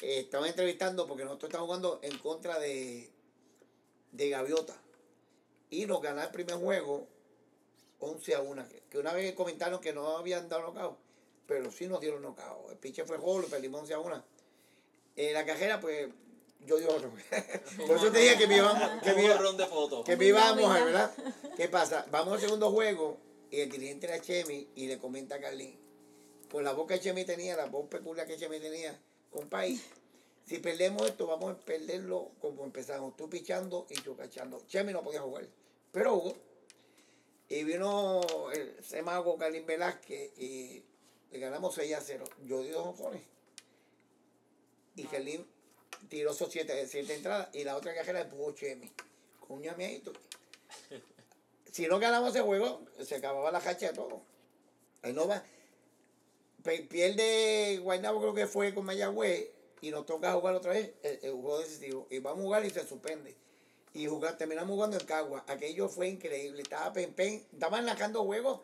eh, estaba entrevistando porque nosotros estábamos jugando en contra de, de Gaviota. Y nos ganó el primer juego 11 a 1. Que, una vez comentaron que no habían dado knockout, pero sí nos dieron knockout. El pitcher fue Hall, perdimos 11 a 1. En la cajera, pues, yo digo no. Por eso te dije que me íbamos, que me iba- borrón de fotos. que me íbamos a ¿verdad? ¿Qué pasa? Vamos al segundo juego y el dirigente era Chemi y le comenta a Carlín. Por la voz que Chemi tenía, la voz peculiar que Chemi tenía, compadre, si perdemos esto, vamos a perderlo como empezamos. Tú pichando y yo cachando. Chemi no podía jugar, pero jugó. Y vino el semago Carlín Velázquez y le ganamos 6 a 0. Yo di dos honrones. Y Carlín tiró esos siete, siete entradas y la otra cajera empujó Chemi. Con un llameadito. Si no ganamos ese juego, se acababa la cacha de todo. Ahí no va. Pierde Guaynabo, creo que fue con Mayagüez, y nos toca jugar otra vez el, el juego decisivo. Y vamos a jugar y se suspende. Y jugar, terminamos jugando en Cagua. Aquello fue increíble. Estaba pen, pen. Estaban sacando juegos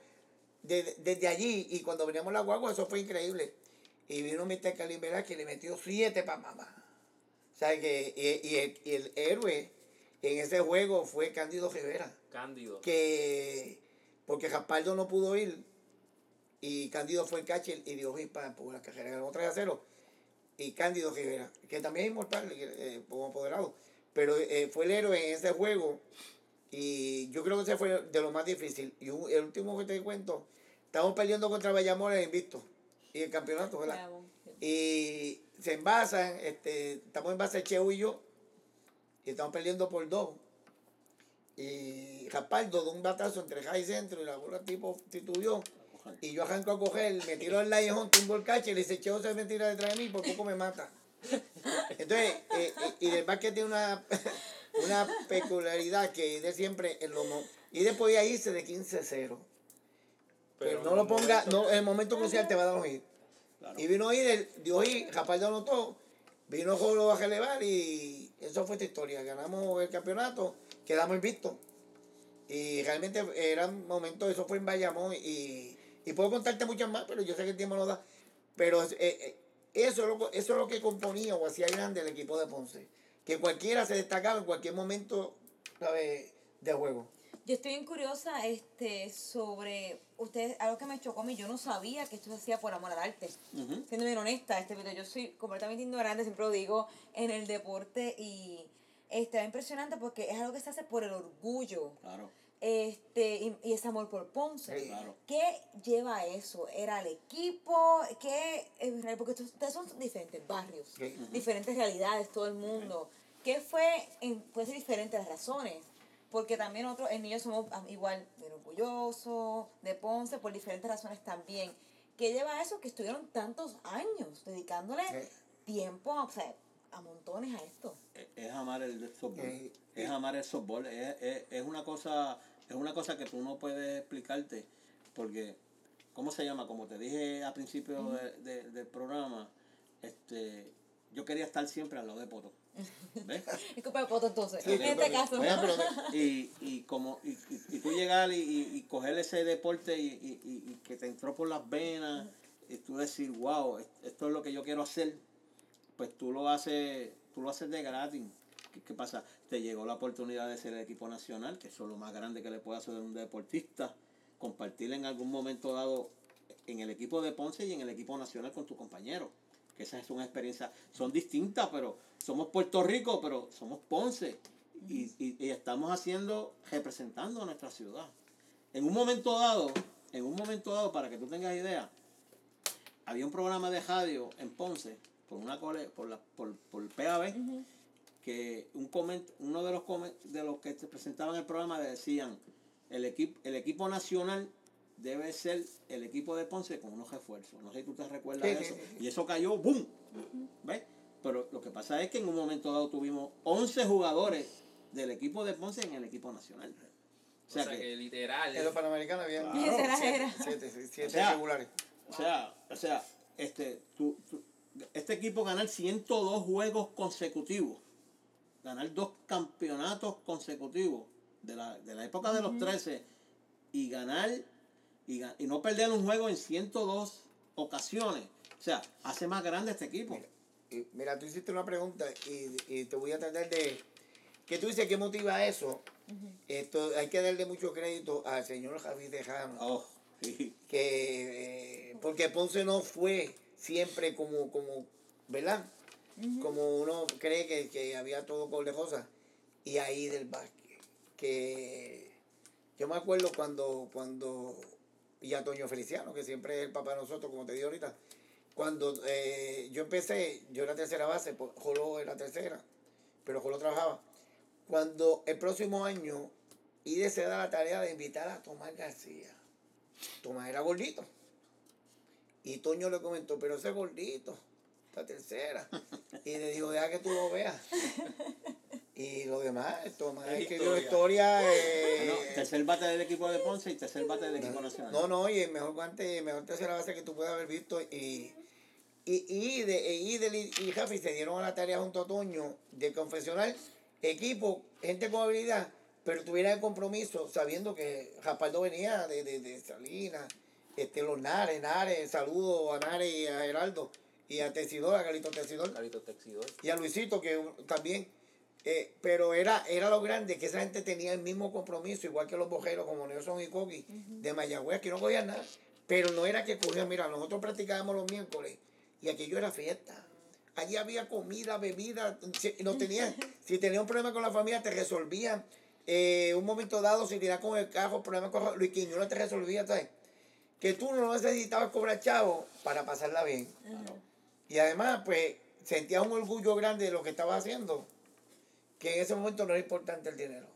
de- desde allí. Y cuando veníamos la guagua, eso fue increíble. Y vino Mr. Velázquez que le metió siete para mamá. O sea que, y, y el, y el héroe en ese juego fue Cándido Rivera Cándido. que porque Jaspaldo no pudo ir y Cándido fue el catcher y dio hit para la carrera ganó 3 a 0 y Cándido Rivera que también es inmortal eh, como apoderado pero eh, fue el héroe en ese juego y yo creo que ese fue de lo más difícil y un- el último que te cuento estamos perdiendo contra Bayamón en invicto y el campeonato ¿verdad? Bravo. y se envasan, este, estamos en base Cheo y yo, y estamos perdiendo por dos. Y Rapaldo de un batazo entre high y centro y la bola tipo titubió. Y yo arranco a coger, me tiro el lejón, tumbo el cache y le dice, Cheo se me tira detrás de mí, por poco me mata. Entonces, eh, eh, y del básquet tiene una, una peculiaridad que de siempre en lo mo- y después de irse de 15-0. Pero, no lo el ponga, momento- no, en el momento crucial te va a dar un hit. Y vino ahí, del, dio hit, Rapaldo anotó, vino Jolo a relevar y eso fue esta historia. Ganamos el campeonato, quedamos invictos. Y realmente eran momentos, eso fue en Bayamón y, y puedo contarte muchas más, pero yo sé que el tiempo no da. Pero eh, eh, eso, es lo, eso es lo que componía o hacía grande el equipo de Ponce. Que cualquiera se destacaba en cualquier momento ¿sabe? de juego. Yo estoy bien curiosa este, sobre ustedes, algo que me chocó a mí, yo no sabía que esto se hacía por amor al arte. Siendo bien honesta, este, pero yo soy completamente ignorante, siempre lo digo, en el deporte y está impresionante porque es algo que se hace por el orgullo Claro. este y, y ese amor por Ponce. Sí. Claro. ¿Qué lleva a eso? ¿Era el equipo? ¿Qué? Porque ustedes son diferentes barrios, Sí. diferentes realidades, todo el mundo. ¿Qué fue? En, puede ser diferentes las razones. Porque también nosotros, en niños, somos igual de orgullosos, de Ponce, por diferentes razones también. ¿Qué lleva a eso? Que estuvieron tantos años dedicándole Sí. tiempo, o sea, a montones a esto. Es- es amar el softball. Eh, es amar el softball. Es, es, es una cosa es una cosa que tú no puedes explicarte porque ¿cómo se llama? Como te dije al principio de- de- del programa, este yo quería estar siempre al lado de Poto. ¿Ves? Es culpa de Poto entonces, Sí, en este caso. Pero- y, y como y, y, y tú llegar y, coger ese deporte y, y, y- y que te entró por las venas y tú decir wow esto es lo que yo quiero hacer pues tú lo haces tú lo haces de gratis ¿Qué, qué pasa? te llegó la oportunidad de ser el equipo nacional que eso es lo más grande que le puede hacer a un deportista compartir en algún momento dado en el equipo de Ponce y en el equipo nacional con tu compañero que esas son experiencias, son distintas, pero somos Puerto Rico, pero somos Ponce. Y, y, y estamos haciendo, representando a nuestra ciudad. En un momento dado, en un momento dado, para que tú tengas idea, había un programa de radio en Ponce, por una cole, por la, por, por PAB, que un coment, uno de los comen- de los que se presentaban en el programa decían el equipo, el equipo nacional debe ser el equipo de Ponce con unos refuerzos. No sé si tú te recuerdas Sí, de eso. sí, sí. Y eso cayó, ¡boom! ¿Ves? Pero lo que pasa es que en un momento dado tuvimos 11 jugadores del equipo de Ponce en el equipo nacional. O sea, que, literal. En los Panamericanos había Claro. Siete, siete, siete O sea, regulares. O sea, o sea, este, tú, tú- este equipo ganar 102 juegos consecutivos, ganar dos campeonatos consecutivos de la, de la época de los 13 y ganar y, y no perder un juego en 102 ocasiones. O sea, hace más grande este equipo. Y, Mira, tú hiciste una pregunta y, y te voy a tratar de... que tú dices que motiva eso? Esto, hay que darle mucho crédito al señor Javier Tejano. Oh, sí. que eh, porque Ponce no fue siempre como como verdad como uno cree que, que había todo con cosas y ahí del básquet que yo me acuerdo cuando cuando y a Toño Feliciano que siempre es el papá de nosotros como te digo ahorita cuando eh, yo empecé yo era tercera base pues, Jolo era tercera pero Jolo trabajaba cuando el próximo año Ide se da la tarea de invitar a Tomás García Tomás era gordito. Y Toño le comentó, pero ese gordito, esta tercera. Y le dijo, deja que tú lo veas. Y lo demás, Tomás Es escribió historia. historia. eh, Bueno, tercer bate del equipo de Ponce y tercer bate del equipo nacional. no, no, y el mejor guante, mejor tercera base que tú puedas haber visto. Y, y, y, de, y, Idel y, Jafi se dieron a la tarea junto a Toño de confesionar equipo, gente con habilidad, pero tuvieran el compromiso sabiendo que Japaldo venía de, de, de Salinas, este, los Nares, Nares, saludo a Nares y a Geraldo, y a Tesidor, a Galito Tesidor Carlitos Texidor. y a Luisito que también eh, pero era era lo grande que esa gente tenía el mismo compromiso igual que los bojeros como Nelson y Coqui de Mayagüez que no cogían nada. Pero no era que cogían mira nosotros practicábamos los miércoles y aquello era fiesta. Allí había comida bebida si, no tenían, si tenías un problema con la familia te resolvían. Eh, un momento dado si tenías con el carro problema con Luis Quiñones te resolvía ¿sabes? que tú no necesitabas cobrar chavo para pasarla bien. Y además, pues, sentía un orgullo grande de lo que estaba haciendo, que en ese momento no era importante el dinero.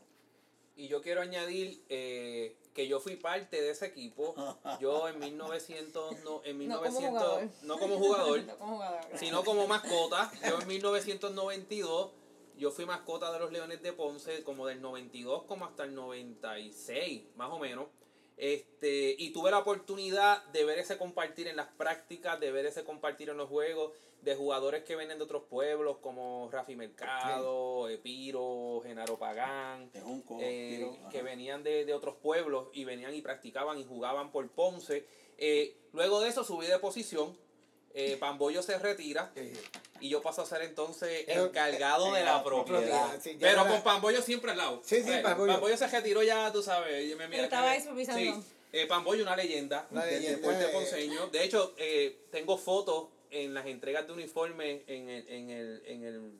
Y yo quiero añadir eh, que yo fui parte de ese equipo. Yo en 1900, no, en No como 1900, jugador. no como jugador, No como jugador. sino como mascota. Yo en 1992, yo fui mascota de los Leones de Ponce como del 92 como hasta el 96, más o menos. Este, y tuve la oportunidad de ver ese compartir en las prácticas, de ver ese compartir en los juegos, de jugadores que vienen de otros pueblos como Rafi Mercado, Epiro, Genaro Pagán, De Junco, eh, Tiro, que venían de, de otros pueblos y venían y practicaban y jugaban por Ponce. Eh, luego de eso subí de posición. Eh, Pamboyo se retira y yo paso a ser entonces encargado de la propiedad. propiedad, sí, Pero era- con Pamboyo siempre al lado. Sí, sí, Eh, Pamboyo. se retiró ya, tú sabes. me mira estaba ahí supervisando. Sí, eh, Pamboyo, una leyenda Una del leyenda, deporte eh. ponceño. De hecho, eh, tengo fotos en las entregas de uniformes en el, en el, en el,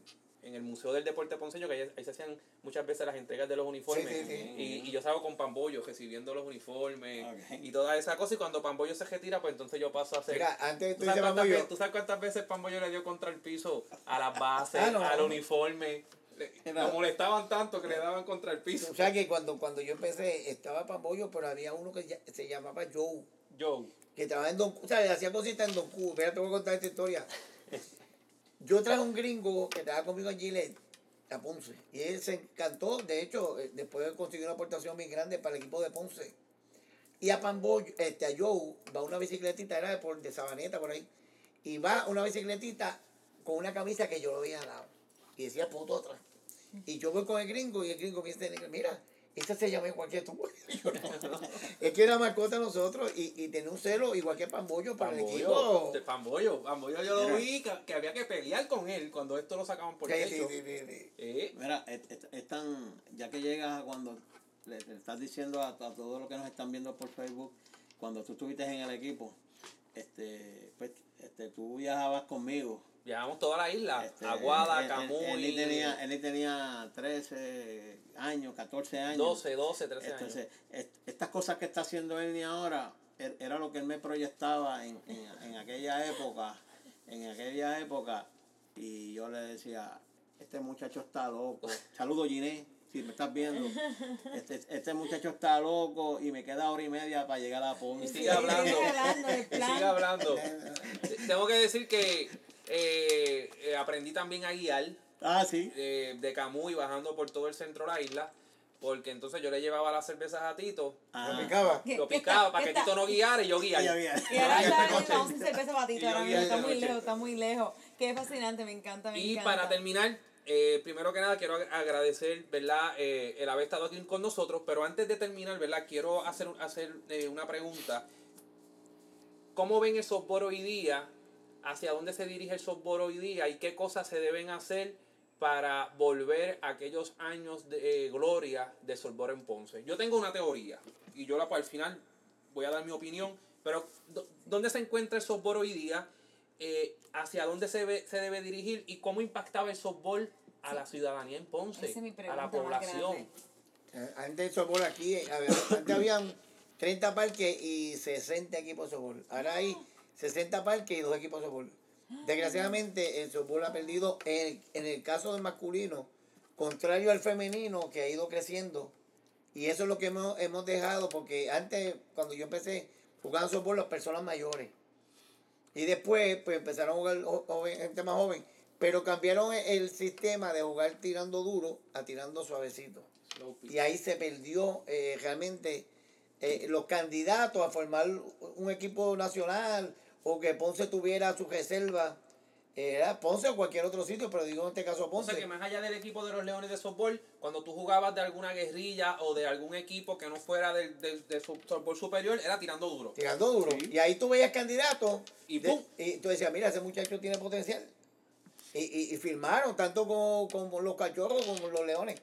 en el Museo del Deporte Ponceño, que ahí, ahí se hacían muchas veces las entregas de los uniformes. Sí, sí, sí. Y, y yo salgo con Pamboyo recibiendo los uniformes Ok. y toda esa cosa. Y cuando Pamboyo se retira, pues entonces yo paso a hacer. Mira, antes ¿Tú sabes, cuántas veces, ¿Tú sabes cuántas veces Pamboyo le dio contra el piso a las bases, Ah, no. al uniforme? Le- molestaban tanto que le daban contra el piso. o sea que cuando, cuando yo empecé estaba Pambollo, pero había uno que ya- se llamaba Joe, Joe. Que trabajaba en Don o sea, hacía cositas en Don Q. Mira, te voy a contar esta historia. Yo traje un gringo que trabajaba conmigo en Gillette, a Ponce, y él se encantó, de hecho, eh, después consiguió una aportación muy grande para el equipo de Ponce. Y a Pambollo, este, a Joe, va una bicicletita, era de, por, de Sabaneta por ahí, y va una bicicletita con una camisa que yo lo había dado, y decía puto atrás. Y yo voy con el gringo, y el gringo me dice, mira, esta se llama igual que tú. Yo, "No". es que era mascota nosotros, y, y tenía un celo igual que Pambollo para el equipo. De Pambollo, Pambollo yo lo vi que, que había que pelear con él cuando esto lo sacaban por Sí, techo. sí, sí, sí, sí. Eh, Mira, es, es- es tan, ya que llegas a cuando le, le estás diciendo a, a todos los que nos están viendo por Facebook, cuando tú estuviste en el equipo, este, pues, este, tú viajabas conmigo. Viajamos toda la isla, Este, Aguada, él- él- Camuy, Él, él tenía, él tenía 13 años, 14 años. 12, 12, 13 Entonces, años. est- estas cosas que está haciendo él ni ahora, er- era lo que él me proyectaba en, en, en aquella época, en aquella época, y yo le decía, este muchacho está loco. Saludo Giné, si me estás viendo. Este, este muchacho está loco y me queda hora y media para llegar a Y Ponce. sigue hablando. Sigue hablando Y sigue hablando. Tengo que decir que eh, eh, aprendí también a guiar Ah, sí. eh, de Camuy bajando por todo el centro de la isla. porque entonces yo le llevaba las cervezas a Tito, Ah. ¿Lo picaba? ¿Qué- lo picaba para que Tito no guiara y yo guiara. Y ahora está en la coche. 11 cerveza patito, Y yo ahora vi mismo, el está muy lejos, está muy lejos. Qué fascinante, me encanta, me Y encanta. para terminar, eh, primero que nada quiero ag- agradecer, ¿verdad? Eh, el haber estado aquí con nosotros, pero antes de terminar, ¿verdad? Quiero hacer, hacer eh, una pregunta. ¿Cómo ven el softball hoy día? ¿Hacia dónde se dirige el softball hoy día? ¿Y qué cosas se deben hacer para volver a aquellos años de eh, gloria de softball en Ponce? Yo tengo una teoría y yo la al final voy a dar mi opinión, pero ¿dó- ¿dónde se encuentra el softball hoy día? Eh, ¿Hacia dónde se, ve- se debe dirigir? ¿Y cómo impactaba el softball a la ciudadanía en Ponce? Es a la población. Eh, Antes el softball aquí, antes habían 30 parques y 60 equipos de softball. Ahora hay 60 parques y dos equipos de softball. Desgraciadamente el softball ha perdido, en, en el caso del masculino, contrario al femenino que ha ido creciendo. Y eso es lo que hemos, hemos dejado, porque antes, cuando yo empecé, jugaban softball las personas mayores. Y después, pues empezaron a jugar gente más joven. Pero cambiaron el- el sistema de jugar tirando duro a tirando suavecito. Y ahí se perdió eh, realmente eh, los candidatos a formar un equipo nacional o que Ponce tuviera su reserva. Era Ponce o cualquier otro sitio, pero digo en este caso O Ponce. sea que más allá del equipo de los Leones de softball, cuando tú jugabas de alguna guerrilla o de algún equipo que no fuera del, del, del softball superior, era tirando duro. tirando duro. Sí. Y ahí tú veías candidatos Y de- y tú decías, mira, ese muchacho tiene potencial. Y, y, y firmaron tanto con, con los cachorros como los leones.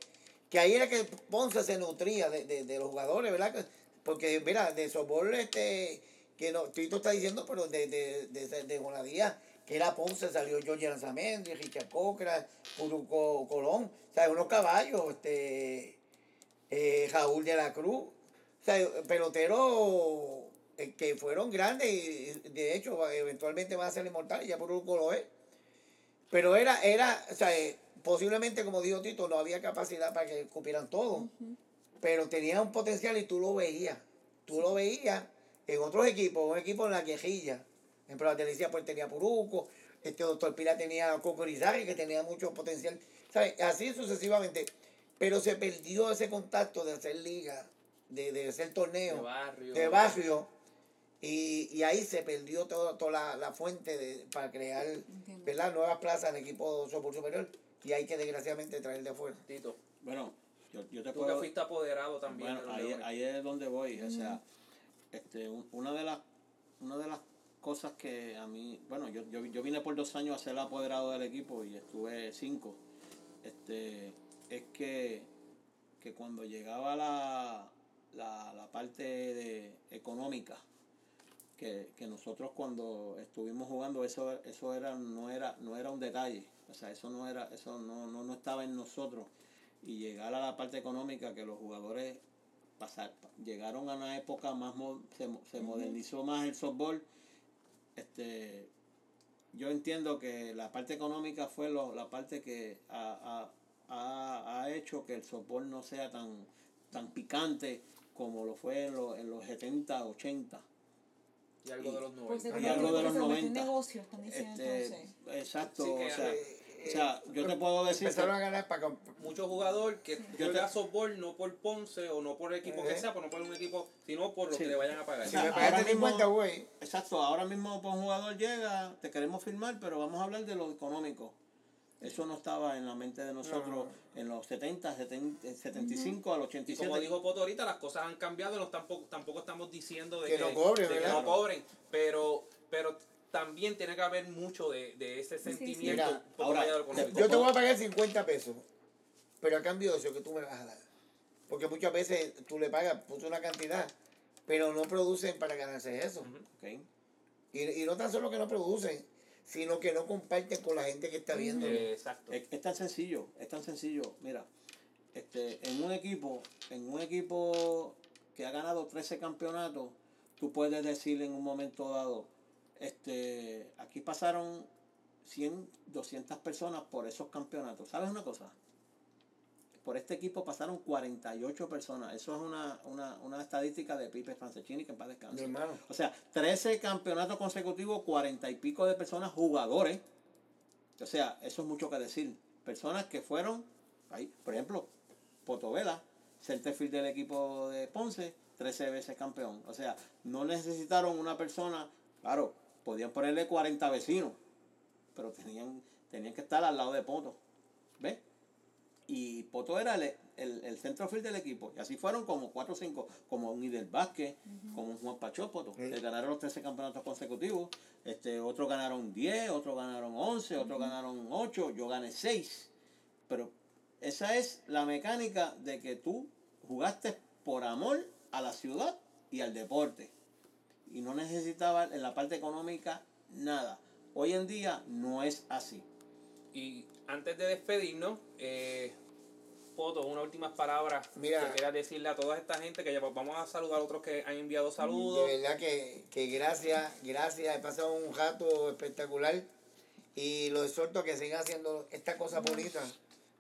Que ahí era que Ponce se nutría de, de, de los jugadores, ¿verdad? Que- Porque, mira, de softball, este, que no, Tito está diciendo, pero de, de, de, de, Bonadía, que era Ponce, salió Jorge Lanzamendi, Richard Cochran, Puruco Colón, o sea, unos caballos, este, eh, Raúl de la Cruz, o sea, peloteros eh, que fueron grandes y de hecho eventualmente van a ser inmortales, ya por un lo es. Pero era, era, o sea, eh, posiblemente como dijo Tito, no había capacidad para que cupieran todo, pero tenía un potencial y tú lo veías. Tú lo veías en otros equipos, un equipo en la quejilla. Por ejemplo, la Delicia pues tenía Puruco, este doctor Pila tenía Coco que tenía mucho potencial. ¿sabes? Así sucesivamente. Pero se perdió ese contacto de hacer liga, de, de hacer torneo De barrio. de barrio y, y ahí se perdió todo, toda la, la fuente de, para crear Entiendo. ¿verdad? nuevas plazas en equipo superior y hay que desgraciadamente traer de afuera. Tito, Bueno, yo, yo te tú que puedo... fuiste apoderado también Bueno, ahí, ahí es donde voy. O sea, este, un- una de las una de las cosas que a mí, bueno, yo, yo, yo vine por dos años a ser apoderado del equipo y estuve cinco. Este, es que, que cuando llegaba la, la, la parte de económica, que, que nosotros cuando estuvimos jugando eso eso era no era no era un detalle o sea eso no era eso no, no, no estaba en nosotros y llegar a la parte económica que los jugadores pasar, llegaron a una época más mo- se, se modernizó más el softball este yo entiendo que la parte económica fue lo- la parte que ha, ha- ha- ha hecho que el softball no sea tan tan picante como lo fue en, los en los 70 80 Y algo de los Pues 90. se Hay convirtió- algo de los se convirtió en 90. negocio, están diciendo este, entonces. exacto Sí, o sea, Eh, o sea, yo te puedo decir Empezaron a ganar para comp- Mucho jugador que Yo juega softball no por Ponce o no por el equipo que Ajá. sea, por no por un equipo, sino por lo Sí. que le vayan a pagar. Si sea, me pagaste mismo- 50, güey. Exacto, ahora mismo pues, un jugador llega, te queremos firmar, pero vamos a hablar de lo económico. Eso no estaba en la mente de nosotros en los 70, 70 eh, 75 al Y 87. como dijo Poto ahorita, las cosas han cambiado, no tampoco, tampoco estamos diciendo de Que que, no cobren, de que no cobren, pero, pero también tiene que haber mucho de, de ese Sí, sí. sentimiento. Mira, ahora. Yo te voy a pagar 50 pesos, pero a cambio de eso que tú me vas a dar. Porque muchas veces tú le pagas, puso una cantidad, pero no producen para ganarse eso. Ujú. Ok. Y, y no tan solo que no producen, sino que no comparten con la gente que está viendo. Exacto. Es, es tan sencillo, es tan sencillo. Mira, este, en un equipo, en un equipo que ha ganado 13 campeonatos, tú puedes decir en un momento dado, este, aquí pasaron 100, 200 personas por esos campeonatos. ¿Sabes una cosa? Por este equipo pasaron 48 personas. Eso es una, una, una estadística de Pipe Francescini, que en paz descanse. O sea, 13 campeonatos consecutivos, 40 y pico de personas jugadores. O sea, eso es mucho que decir. Personas que fueron, ahí, por ejemplo, Potovela, centerfield del equipo de Ponce, 13 veces campeón. O sea, no necesitaron una persona, claro, podían ponerle 40 vecinos, pero tenían, tenían que estar al lado de Poto. ¿Ves? Y Poto era el, el, el centrofield del equipo. Y así fueron como 4 o 5, como un Idel Vázquez, como un Juan Pacho Poto. Sí. que ganaron los 13 campeonatos consecutivos. Este, otros ganaron 10, otros ganaron 11, otros ganaron 8, yo gané 6. Pero esa es la mecánica de que tú jugaste por amor a la ciudad y al deporte. Y no necesitabas en la parte económica nada. Hoy en día no es así. Y antes de despedirnos, eh, Poto, unas últimas palabras Mira. que quieras decirle a toda esta gente que ya vamos a saludar a otros que han enviado saludos. De verdad que, que gracias, gracias. He pasado un rato espectacular y lo exhorto a que sigan haciendo esta cosa bonita.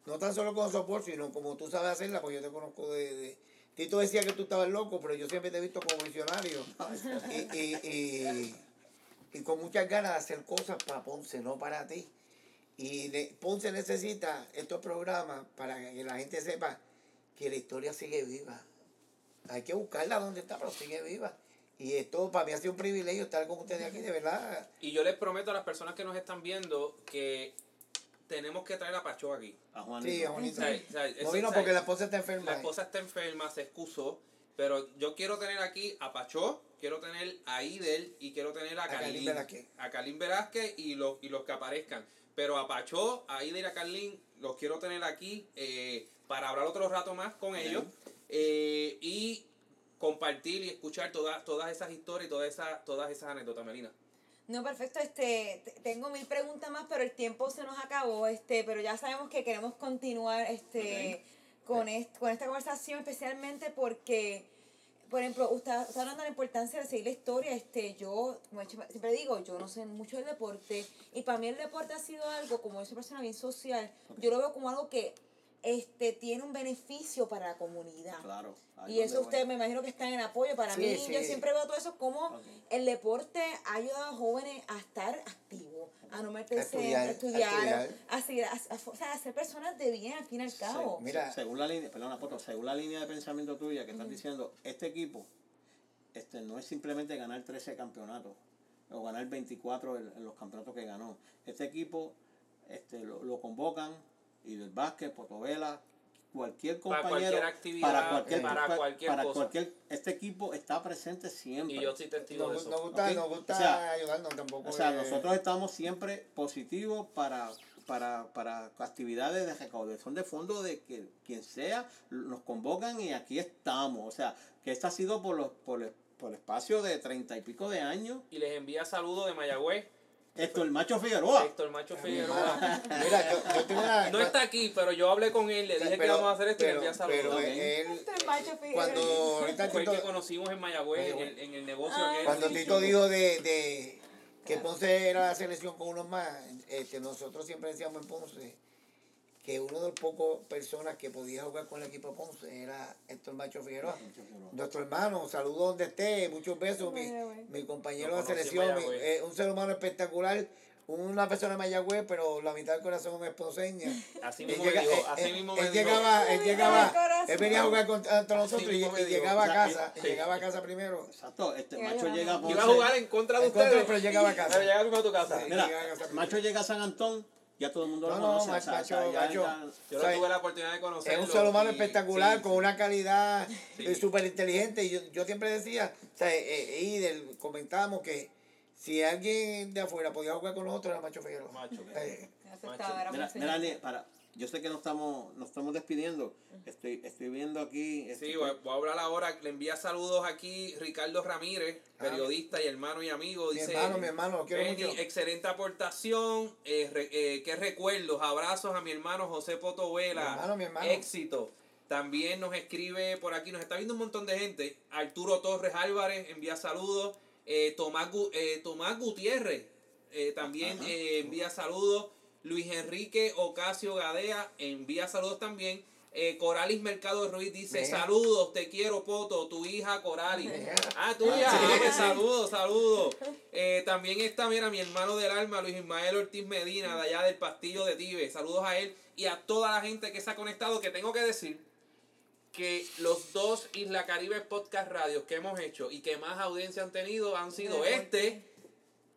No tan solo con soporte, sino como tú sabes hacerla, porque yo te conozco de, de- Tito decía que tú estabas loco, pero yo siempre te he visto como visionario. Y, y, y, y con muchas ganas de hacer cosas para Ponce, no para ti. Y de- Ponce necesita estos programas para que la gente sepa que la historia sigue viva. Hay que buscarla donde está, pero sigue viva. Y esto para mí ha sido un privilegio estar con ustedes aquí, de verdad. Y yo les prometo a las personas que nos están viendo que tenemos que traer a Pacho aquí. A Juanito. Sí, a Juanito. Sea, No vino porque la esposa está enferma. La esposa está enferma, se excusó. Pero yo quiero tener aquí a Pachó, quiero tener a Idel y quiero tener a, A Carlín Carlín. Velázquez. A Carlín Velázquez y los, y los que aparezcan. Pero a Pachó, a Idel y a Carlín los quiero tener aquí eh, para hablar otro rato más con ellos. eh, y compartir y escuchar todas todas esas historias y todas esas, todas esas anécdotas, Melina. No, perfecto. Este, te- tengo mil preguntas más, pero el tiempo se nos acabó. Este, pero ya sabemos que queremos continuar este, con, est- con esta conversación, especialmente porque, por ejemplo, usted está hablando de la importancia de seguir la historia. Este, yo, como siempre digo, yo no sé mucho del deporte y para mí el deporte ha sido algo, como yo soy persona bien social, yo lo veo como algo que este, tiene un beneficio para la comunidad. Claro. Y eso voy. ustedes me imagino que están en apoyo. Para Sí, mí, sí. yo siempre veo todo eso como el deporte ha ayudado a jóvenes a estar activos, a no meterse, estudiar, a a estudiar, a, seguir, a, a- o sea, a ser personas de bien al fin y al cabo. Se- Mira. según la línea, perdona, Poto, según la línea de pensamiento tuya que estás diciendo, este equipo este no es simplemente ganar 13 campeonatos o ganar 24 en, en los campeonatos que ganó. Este equipo este lo, lo convocan y del básquet, Potovela, cualquier Para compañero cualquier actividad, para cualquier para pa- cualquier para cosa. cualquier- este equipo está presente siempre. Y yo soy testigo de Nos, eso. nos gusta, Ok. nos gusta O sea, ayudarnos tampoco. O sea, eh, nosotros estamos siempre positivos para, para, para actividades de recaudación de fondos de que quien sea, nos convocan y aquí estamos. O sea, que esto ha sido por los por el, por espacio de treinta y pico de años. Y les envía saludos de Mayagüez, Esto, el macho Figueroa. Héctor Macho mi Figueroa. Mira, yo, yo tengo una. No está aquí, pero yo hablé con él, le dije que íbamos a hacer esto y le saludos. Pero él, es macho Figueroa. cuando ahorita Fue el Tito- que conocimos en Mayagüez, en el, en el negocio Ah, aquel. Cuando Tito dijo de, de que Ponce era la selección con unos más, este, nosotros siempre decíamos en Ponce que uno de los pocos personas que podía jugar con el equipo Ponce era Héctor Macho Figueroa. Nuestro hermano, saludos donde esté, muchos besos, mi, mi compañero de selección, mi- eh, un ser humano espectacular, una persona de Mayagüez, pero la mitad del corazón es ponceña. Así Él, mismo me llega- dijo, eh, así eh, mismo él dijo. llegaba, él llegaba, él venía a jugar contra, nosotros y, llegaba a O sea, casa, y sí. llegaba a casa primero. Exacto, este macho llega a Iba a Ponce. jugar en contra de En contra, ustedes. pero llegaba a casa. Pero llegaba primero a tu casa. Sí. Mira, a casa macho llega a San Antón, ya todo el mundo No, lo no, conoce. macho, o sea, o sea, macho, ya- macho. ya- Yo O sea, no tuve la oportunidad de conocerlo. Es un ser humano y- espectacular, sí, con una calidad Sí. eh, súper inteligente. Y yo, yo siempre decía, o sea, eh, eh, y del, comentábamos que si alguien de afuera podía jugar con nosotros era Macho Figueroa. Macho. Eh, Mira, mira, para, yo sé que nos estamos, nos estamos despidiendo. Estoy, estoy viendo aquí. Sí, este, voy voy a hablar ahora. Le envía saludos aquí Ricardo Ramírez, Ah. periodista y hermano y amigo. mi Dice, hermano, mi hermano, lo quiero Benny, mucho. excelente aportación. Eh, re- eh, qué recuerdos. Abrazos a mi hermano José Potovela. Mi hermano, mi hermano. Éxito. También nos escribe por aquí, nos está viendo un montón de gente. Arturo Torres Álvarez envía saludos. Eh, Tomás, Gu- eh, Tomás Gutiérrez eh, también eh, envía saludos. Luis Enrique Ocasio Gadea envía saludos también. Eh, Coralis Mercado Ruiz dice, saludos, te quiero, Poto, tu hija Coralis. Ah, tuya, Ah, sí. Saludos, saludos. Eh, también está, mira, mi hermano del alma, Luis Ismael Ortiz Medina, de allá del Pastillo de Tibe. Saludos a él y a toda la gente que se ha conectado, que tengo que decir que los dos Isla Caribe Podcast Radios que hemos hecho y que más audiencia han tenido han sido este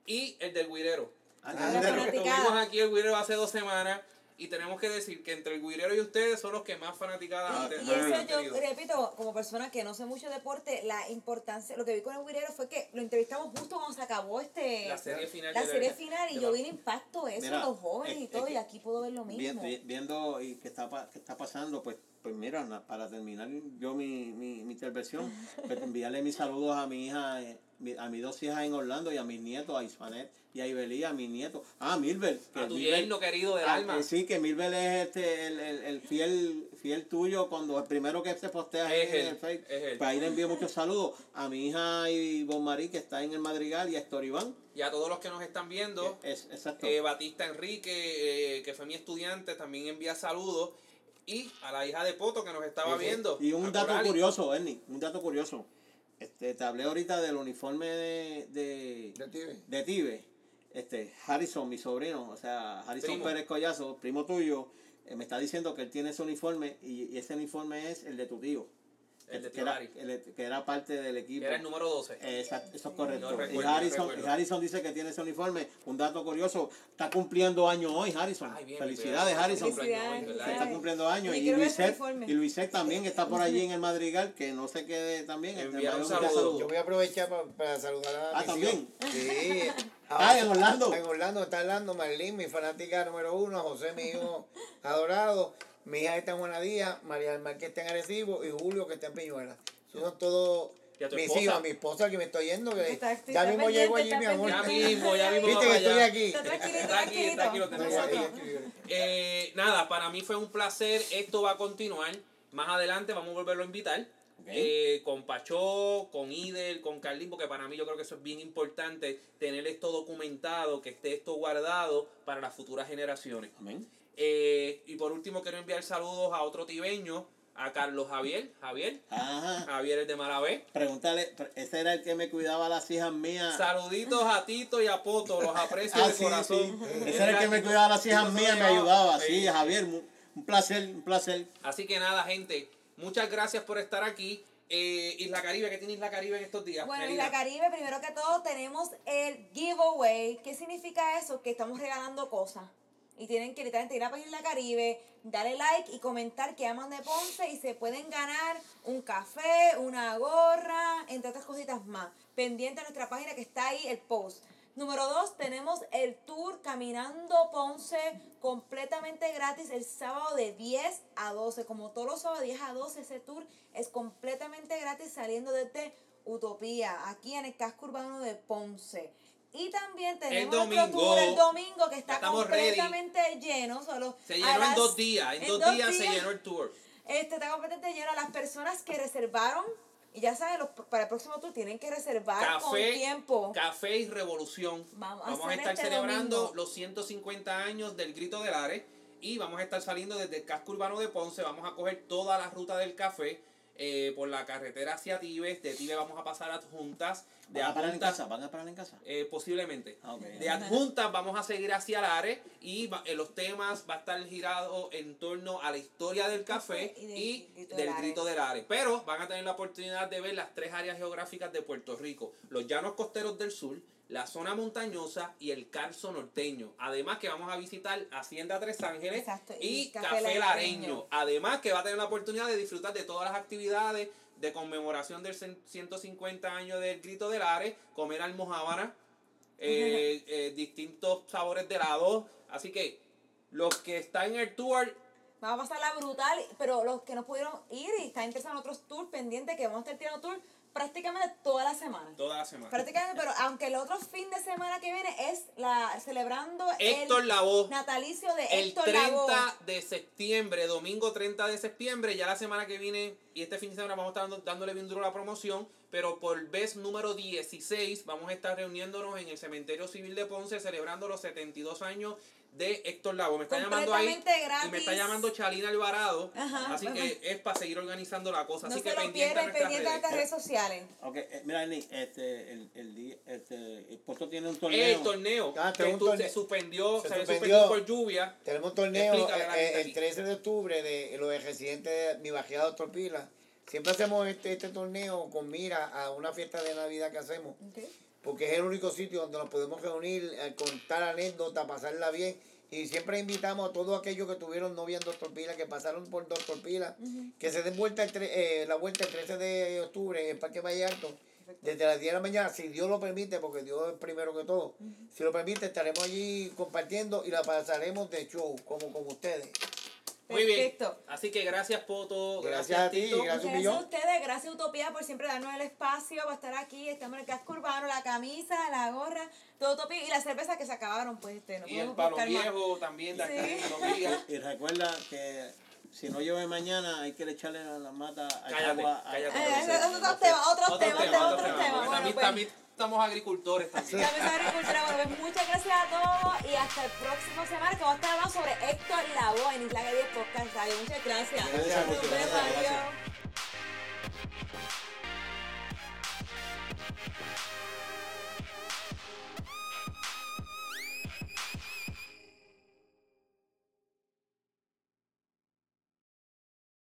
y el del Guirero. Ah, Ah. Tuvimos aquí el Guirero hace dos semanas y tenemos que decir que entre el Guirero y ustedes son los que más fanaticadas Y han eso yo tenido. repito, como persona que no sé mucho de deporte, la importancia, lo que vi con el Guirero fue que lo entrevistamos justo cuando se acabó este La serie final. la serie final y yo vi el impacto de eso en los jóvenes es- y es todo que y aquí puedo ver lo mismo. vi- viendo y qué está, pa- qué está pasando, pues, pues mira, para terminar yo mi, mi, mi intervención, pues enviarle mis saludos a mi hija, eh, mi- a mis dos hijas en Orlando y a mis nietos, a Ismanet y a Ibelí, a mis nietos. Ah, Milbel. que A tu yerno querido del Ah, alma. que sí, que Milbel es este, el, el, el fiel fiel tuyo cuando el primero que se postea Es en él, el Facebook. es él. Pues ahí le envío muchos saludos a mi hija Ivonne Marí que está en el Madrigal y a Héctor Iván. Y a todos los que nos están viendo. Es, exacto. Eh, Batista Enrique, eh, que fue mi estudiante, también envía saludos. Y a la hija de Poto que nos estaba viendo. Y un a dato Corali. curioso, Ernie, un dato curioso. Este, te hablé ahorita del uniforme de, de, ¿De ti? de Tibe. Este, Harrison, mi sobrino, o sea, Harrison Primo. Pérez Collazo, primo tuyo, eh, me está diciendo que él tiene ese uniforme y, y ese uniforme es el de tu tío. El de que, era, el- que era parte del equipo. Que era el número 12. Eh, Exacto, eso es correcto. No recuerdo, y, Harrison, recuerdo. y Harrison dice que tiene ese uniforme. Un dato curioso, está cumpliendo años hoy, Harrison. Ay, bien, Felicidades, bien. Harrison. Felicidades. Está cumpliendo años. Y Luisette, y Luisette también está por allí en el Madrigal, que no se quede también. Este, un saludo. Yo voy a aprovechar pa- para saludar a Ah, ¿también? Sí. Ah, en Orlando. En Orlando está Orlando, Marlene, mi fanática número uno, José, mi hijo adorado, mi hija está en Juanadía, María del Mar que está en Arecibo y Julio que está en Peñuela. Esos son todos ¿Y a tu mis esposa? hijos, mi esposa que me estoy yendo, que Está- ya está mismo llego allí, mi amor. Ya mismo, ya mismo. Viste que estoy aquí. Está tranquilito, Está aquí, está aquí, lo tranquilito. tenemos Ella- aquí. ella escribió. Eh, nada, para mí fue un placer. Esto va a continuar. Más adelante vamos a volverlo a invitar. Eh, con Pachó, con Idel, con Carlín, porque para mí yo creo que eso es bien importante, tener esto documentado, que esté esto guardado para las futuras generaciones. Amén. Eh, y por último quiero enviar saludos a otro tibeño, a Carlos Javier. Javier, Ajá. Javier es de Malavé. Pregúntale, pre- ese era el que me cuidaba las hijas mías. Saluditos a Tito y a Poto, los aprecio Ah, de sí, corazón. sí. Ese era el que me cuidaba las hijas Tito mías, me ayudaba. Sí. Sí, Javier, un placer, un placer. Así que nada, gente, muchas gracias por estar aquí. Eh, Isla Caribe, ¿qué tiene Isla Caribe en estos días? Bueno, en querida? la Caribe, primero que todo, tenemos el giveaway. ¿Qué significa eso? Que estamos regalando cosas. Y tienen que literalmente ir a página Caribe, darle like y comentar que aman de Ponce y se pueden ganar un café, una gorra, entre otras cositas más. Pendiente de nuestra página que está ahí el post. Número dos, tenemos el tour Caminando Ponce completamente gratis el sábado de 10 a 12. Como todos los sábados de 10 a 12, ese tour es completamente gratis saliendo desde Utopía, aquí en el casco urbano de Ponce. Y también tenemos nuestro domingo. tour el domingo que está estamos ready. completamente lleno. Solo Se llenó en las- dos días, en, dos, días, se llenó el tour. este está completamente lleno. Las personas que reservaron, y ya saben, los, para el próximo tour tienen que reservar con Café, tiempo. Café y Revolución. Vamos a Vamos a estar este celebrando domingo. los 150 años del Grito del Are y vamos a estar saliendo desde el casco urbano de Ponce. Vamos a coger toda la ruta del café eh, por la carretera hacia Tibes. De Tibes vamos a pasar a Adjuntas. De ¿Van a parar en casa? ¿Van a parar en casa? eh, posiblemente. Ah, ok. De adjuntas vamos a seguir hacia el área y va- eh, los temas va a estar girado en torno a la historia del café Y del y grito del Are. grito del área. Pero van a tener la oportunidad de ver las tres áreas geográficas de Puerto Rico: los llanos costeros del sur, la zona montañosa y el Carso norteño. Además que vamos a visitar Hacienda Tres Ángeles Exacto, y y Café Café, Lareño. Lareño. Además que va a tener la oportunidad de disfrutar de todas las actividades de conmemoración del cen- 150 años del Grito del Are, comer almohábana, eh, eh, distintos sabores de helado. Así que los que están en el tour, Vamos a pasarla brutal, pero los que no pudieron ir y están interesados en otros tours pendientes, que vamos a estar tirando tour prácticamente toda la semana. toda la semana. Prácticamente, pero aunque el otro fin de semana que viene es la celebrando Héctor el natalicio de El Héctor 30 Lavoe. de septiembre, domingo 30 de septiembre, ya la semana que viene y este fin de semana vamos a estar dando- dándole bien duro la promoción, pero por vez número 16 vamos a estar reuniéndonos en el Cementerio Civil de Ponce celebrando los 72 años de Héctor Lavo. Me está llamando ahí. Y me está llamando Chalina Alvarado. Ajá, así ajá. que es para seguir organizando la cosa. No así se que lo pendiente pendiente de redes. nuestras redes sociales. Ok, eh, mira, Nick, este, el, el, día- este, el Poto tiene un torneo. El torneo Ah, que un tú- torneo. se suspendió, Se suspendió. por lluvia. Tenemos un torneo eh, el aquí. 13 de octubre de los residentes de mi bajeada Doctor Pila. Siempre hacemos este, este torneo con mira a una fiesta de Navidad que hacemos. Porque es el único sitio donde nos podemos reunir, eh, contar anécdotas, pasarla bien. Y siempre invitamos a todos aquellos que tuvieron novia en Doctor Pila, que pasaron por Doctor Pila, que se den vuelta el tre- eh, la vuelta el 13 de octubre en el Parque Valle Alto, desde las 10 de la mañana, si Dios lo permite, porque Dios es primero que todo. Si lo permite, estaremos allí compartiendo y la pasaremos de show, como con ustedes. Muy bien. Perfecto. Así que gracias, Poto. Gracias, Gracias a ti, Tito. gracias. Gracias a millón. ustedes, gracias a Utopía por siempre darnos el espacio para estar aquí. Estamos en el casco urbano, la camisa, la gorra, todo Utopía y las cervezas que se acabaron, pues este, no Y el palo buscar más. viejo también de aquí. Sí. Y recuerda que si no llueve mañana, hay que echarle a la mata a Cállate, agua. a- cállate. Eh, otros temas, otros temas, otros temas. Bueno, pues, estamos agricultores también. Bueno, pues muchas gracias a todos y hasta el próximo semana que vamos a estar hablando sobre Héctor Lavoe en Isla 10 Podcast Radio. Muchas gracias.